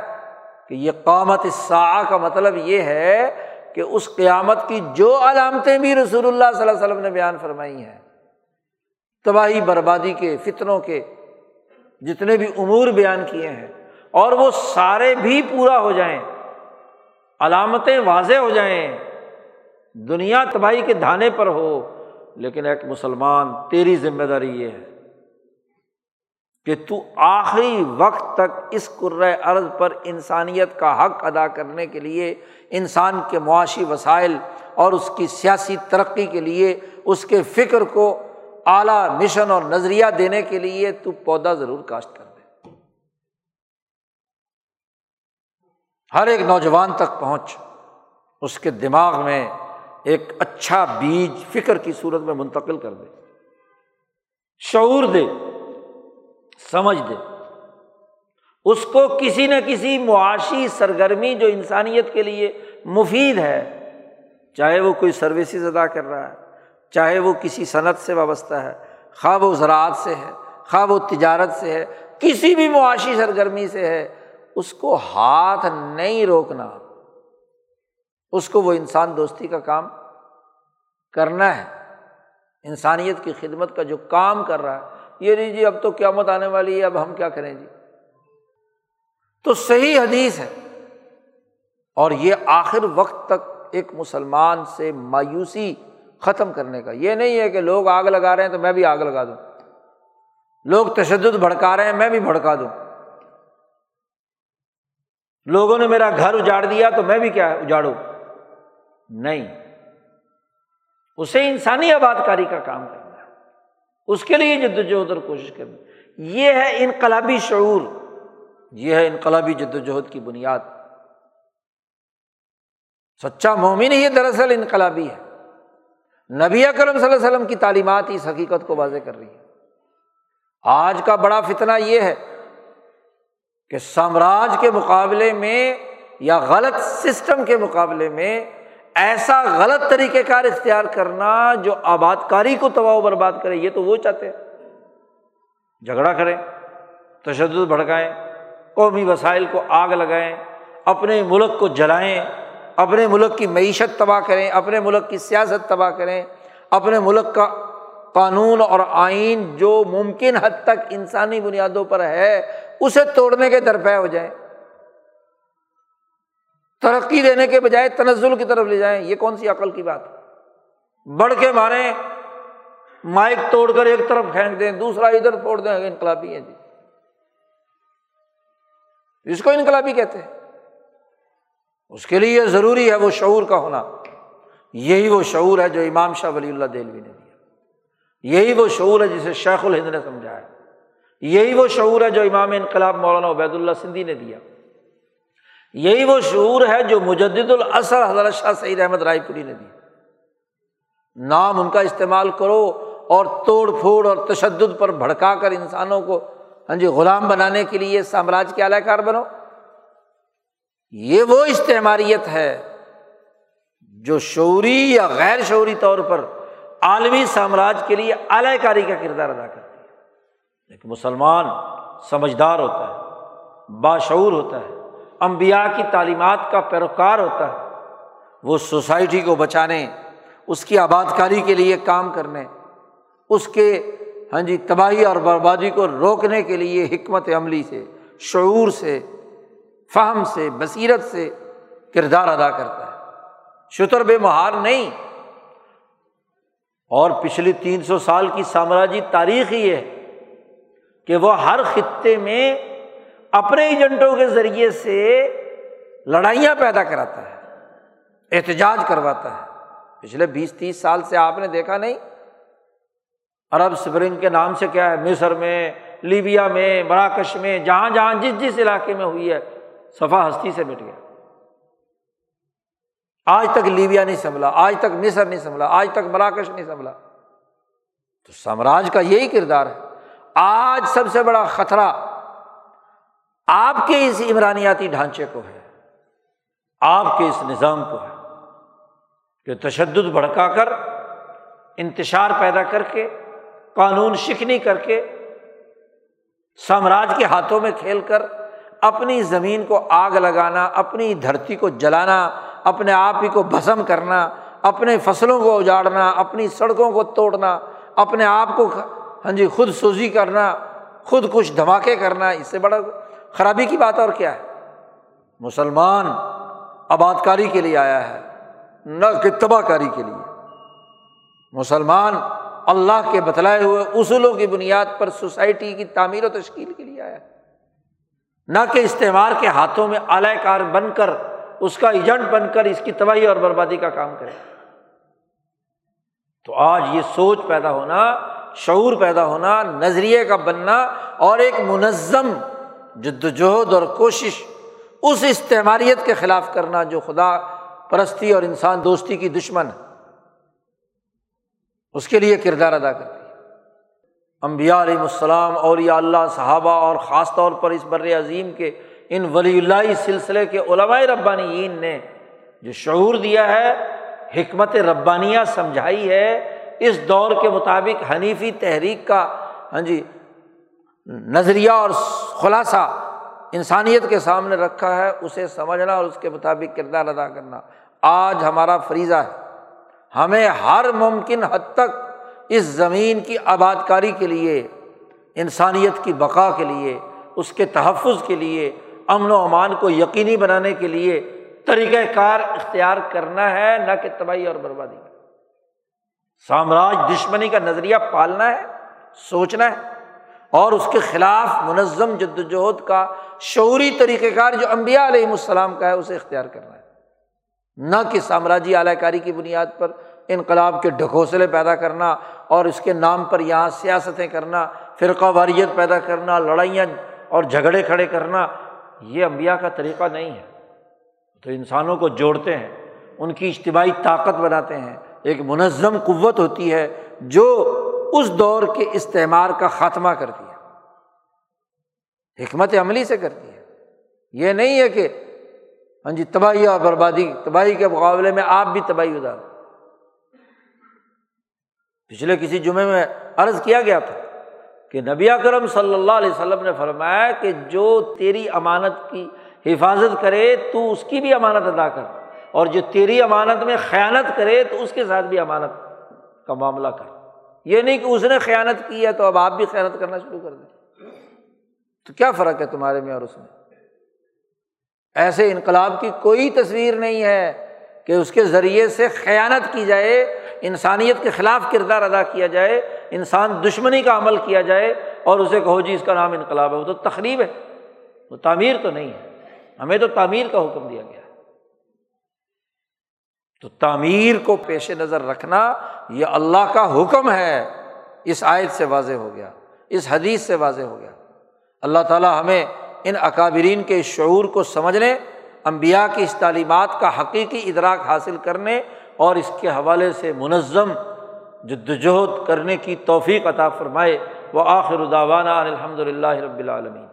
کہ یہ قامت سا کا مطلب یہ ہے کہ اس قیامت کی جو علامتیں بھی رسول اللہ صلی اللہ علیہ وسلم نے بیان فرمائی ہیں، تباہی، بربادی کے فطروں کے جتنے بھی امور بیان کیے ہیں اور وہ سارے بھی پورا ہو جائیں، علامتیں واضح ہو جائیں، دنیا تباہی کے دھانے پر ہو، لیکن ایک مسلمان تیری ذمہ داری یہ ہے کہ تو آخری وقت تک اس عرض پر انسانیت کا حق ادا کرنے کے لیے، انسان کے معاشی وسائل اور اس کی سیاسی ترقی کے لیے، اس کے فکر کو اعلیٰ مشن اور نظریہ دینے کے لیے تو پودا ضرور کاشت کر دے ہر ایک نوجوان تک پہنچ، اس کے دماغ میں ایک اچھا بیج فکر کی صورت میں منتقل کر دے۔ شعور دے، سمجھ دے۔ اس کو کسی نہ کسی معاشی سرگرمی جو انسانیت کے لیے مفید ہے، چاہے وہ کوئی سروسز ادا کر رہا ہے، چاہے وہ کسی صنعت سے وابستہ ہے، خواہ وہ زراعت سے ہے، خواہ وہ تجارت سے ہے، کسی بھی معاشی سرگرمی سے ہے اس کو ہاتھ نہیں روکنا، اس کو وہ انسان دوستی کا کام کرنا ہے۔ انسانیت کی خدمت کا جو کام کر رہا ہے۔ یہ نہیں جی اب تو قیامت آنے والی ہے، اب ہم کیا کریں جی؟ تو صحیح حدیث ہے۔ اور یہ آخر وقت تک ایک مسلمان سے مایوسی ختم کرنے کا۔ یہ نہیں ہے کہ لوگ آگ لگا رہے ہیں تو میں بھی آگ لگا دوں۔ لوگ تشدد بھڑکا رہے ہیں، میں بھی بھڑکا دوں۔ لوگوں نے میرا گھر اجاڑ دیا تو میں بھی کیا اجاڑوں؟ نہیں۔ اسے انسانی آباد کاری کا کام کرنا ہے۔ اس کے لیے جد وجہد اور کوشش کرنی یہ ہے انقلابی شعور۔ یہ ہے انقلابی جد وجہد کی بنیاد۔ سچا مومن ہی دراصل انقلابی ہے۔ نبی اکرم صلی اللہ علیہ وسلم کی تعلیمات اس حقیقت کو واضح کر رہی ہے آج کا بڑا فتنہ یہ ہے کہ سامراج کے مقابلے میں یا غلط سسٹم کے مقابلے میں ایسا غلط طریقہ کار اختیار کرنا جو آباد کاری کو تباہ و برباد کرے، یہ تو وہ چاہتے ہیں۔ جھگڑا کریں، تشدد بھڑکائیں، قومی وسائل کو آگ لگائیں، اپنے ملک کو جلائیں، اپنے ملک کی معیشت تباہ کریں، اپنے ملک کی سیاست تباہ کریں، اپنے ملک کا قانون اور آئین جو ممکن حد تک انسانی بنیادوں پر ہے اسے توڑنے کے درپے ہو جائیں۔ ترقی دینے کے بجائے تنزل کی طرف لے جائیں، یہ کون سی عقل کی بات بڑھ کے ماریں، مائک توڑ کر ایک طرف پھینک دیں، دوسرا ادھر پھوڑ دیں، انقلابی ہیں جی۔ اس کو انقلابی کہتے ہیں۔ اس کے لیے ضروری ہے وہ شعور کا ہونا۔ یہی وہ شعور ہے جو امام شاہ ولی اللہ دہلوی نے دیا۔ یہی وہ شعور ہے جسے شیخ الہند نے سمجھایا۔ یہی وہ شعور ہے جو امام انقلاب مولانا عبید اللہ سندھی نے دیا۔ یہی وہ شعور ہے جو مجد الاثر حضرت شاہ سعید احمد رائے پوری نے دی نام ان کا استعمال کرو اور توڑ پھوڑ اور تشدد پر بھڑکا کر انسانوں کو ہاں جی غلام بنانے کے لیے سامراج کے اعلی کار بنو۔ یہ وہ استعماریت ہے جو شعوری یا غیر شعوری طور پر عالمی سامراج کے لیے اعلی کاری کا کردار ادا کرتی ایک مسلمان سمجھدار ہوتا ہے، باشعور ہوتا ہے امبیا کی تعلیمات کا پیروکار ہوتا ہے۔ وہ سوسائٹی کو بچانے، اس کی آباد کاری کے لیے کام کرنے، اس کے ہاں جی تباہی اور بربادی کو روکنے کے لیے حکمت عملی سے، شعور سے، فہم سے، بصیرت سے کردار ادا کرتا ہے۔ شتر بے مہار نہیں۔ اور پچھلی تین سو سال کی سامراجی تاریخ ہی ہے۔ کہ وہ ہر خطے میں اپنے ایجنٹوں کے ذریعے سے لڑائیاں پیدا کراتا ہے، احتجاج کرواتا ہے۔ پچھلے بیس تیس سال سے آپ نے دیکھا نہیں؟ عرب سپرنگ کے نام سے کیا ہے؟ مصر میں، لیبیا میں، مراکش میں، جہاں جہاں جس جس علاقے میں ہوئی ہے، صفا ہستی سے مٹ گیا۔ آج تک لیبیا نہیں سنبھلا، آج تک مصر نہیں سنبھلا، آج تک مراکش نہیں سنبھلا۔ تو سامراج کا یہی کردار ہے۔ آج سب سے بڑا خطرہ آپ کے اس عمرانیاتی ڈھانچے کو ہے، آپ کے اس نظام کو ہے کہ تشدد بھڑکا کر، انتشار پیدا کر کے، قانون شکنی کر کے سامراج کے ہاتھوں میں کھیل کر اپنی زمین کو آگ لگانا، اپنی دھرتی کو جلانا، اپنے آپ ہی کو بھسم کرنا، اپنے فصلوں کو اجاڑنا، اپنی سڑکوں کو توڑنا، اپنے آپ کو ہاں جی خود سوزی کرنا، خود کچھ دھماکے کرنا، اس سے بڑا خرابی کی بات اور کیا ہے؟ مسلمان آباد کاری کے لیے آیا ہے، نہ کہ تباہ کاری کے لیے۔ مسلمان اللہ کے بتلائے ہوئے اصولوں کی بنیاد پر سوسائٹی کی تعمیر و تشکیل کے لیے آیا ہے۔ نہ کہ استعمال کے ہاتھوں میں اعلی کار بن کر، اس کا ایجنٹ بن کر اس کی تباہی اور بربادی کا کام کرے۔ تو آج یہ سوچ پیدا ہونا شعور پیدا ہونا، نظریے کا بننا اور ایک منظم جد وجہد اور کوشش اس استعماریت کے خلاف کرنا جو خدا پرستی اور انسان دوستی کی دشمن ہے۔ اس کے لیے کردار ادا کرتی ہے امبیا علیہ السلام اور یا اللہ، صحابہ اور خاص طور پر اس بر عظیم کے، ان ولی اللہ سلسلے کے علماء ربانیین نے جو شعور دیا ہے، حکمت ربانیہ سمجھائی ہے اس دور کے مطابق حنیفی تحریک کا ہاں جی نظریہ اور خلاصہ انسانیت کے سامنے رکھا ہے، اسے سمجھنا اور اس کے مطابق کردار ادا کرنا۔ آج ہمارا فریضہ ہے۔ ہمیں ہر ممکن حد تک اس زمین کی آباد کاری کے لیے، انسانیت کی بقا کے لیے، اس کے تحفظ کے لیے، امن و امان کو یقینی بنانے کے لیے طریقۂ کار اختیار کرنا ہے، نہ کہ تباہی اور بربادی۔ سامراج دشمنی کا نظریہ پالنا ہے، سوچنا ہے، اور اس کے خلاف منظم جد وجہد کا شعوری طریقۂ کار جو امبیا علیہ السلام کا ہے، اسے اختیار کرنا ہے۔ نہ کہ سامراجی اعلی کاری کی بنیاد پر انقلاب کے ڈھکوسلے پیدا کرنا اور اس کے نام پر یہاں سیاستیں کرنا، فرقہ واریت پیدا کرنا، لڑائیاں اور جھگڑے کھڑے کرنا، یہ امبیا کا طریقہ نہیں ہے۔ تو انسانوں کو جوڑتے ہیں، ان کی اجتماعی طاقت بناتے ہیں ایک منظم قوت ہوتی ہے جو اس دور کے استعمال کا خاتمہ کرتی ہے۔ حکمت عملی سے کرتی ہے۔ یہ نہیں ہے کہ ہاں جی تباہی اور بربادی، تباہی کے مقابلے میں آپ بھی تباہی ادار پچھلے کسی جمعے میں عرض کیا گیا تھا کہ نبی کرم صلی اللہ علیہ وسلم نے فرمایا کہ جو تیری امانت کی حفاظت کرے، تو اس کی بھی امانت ادا کر۔ اور جو تیری امانت میں خیانت کرے تو اس کے ساتھ بھی امانت کا معاملہ کر۔ یہ نہیں کہ اس نے خیانت کی ہے تو اب آپ بھی خیانت کرنا شروع کر دیں۔ تو کیا فرق ہے تمہارے میں اور اس میں؟ ایسے انقلاب کی کوئی تصویر نہیں ہے کہ اس کے ذریعے سے خیانت کی جائے، انسانیت کے خلاف کردار ادا کیا جائے، انسان دشمنی کا عمل کیا جائے اور اسے کہو جی اس کا نام انقلاب ہے۔ وہ تو تقریب ہے، وہ تعمیر تو نہیں ہے۔ ہمیں تو تعمیر کا حکم دیا گیا۔ تو تعمیر کو پیش نظر رکھنا یہ اللہ کا حکم ہے۔ اس آیت سے واضح ہو گیا، اس حدیث سے واضح ہو گیا۔ اللہ تعالیٰ ہمیں ان اکابرین کے شعور کو سمجھنے امبیا کی اس تعلیمات کا حقیقی ادراک حاصل کرنے اور اس کے حوالے سے منظم جدوجہد کرنے کی توفیق عطا فرمائے۔ وہ آخر الداوانہ الحمد للہ رب العالمین۔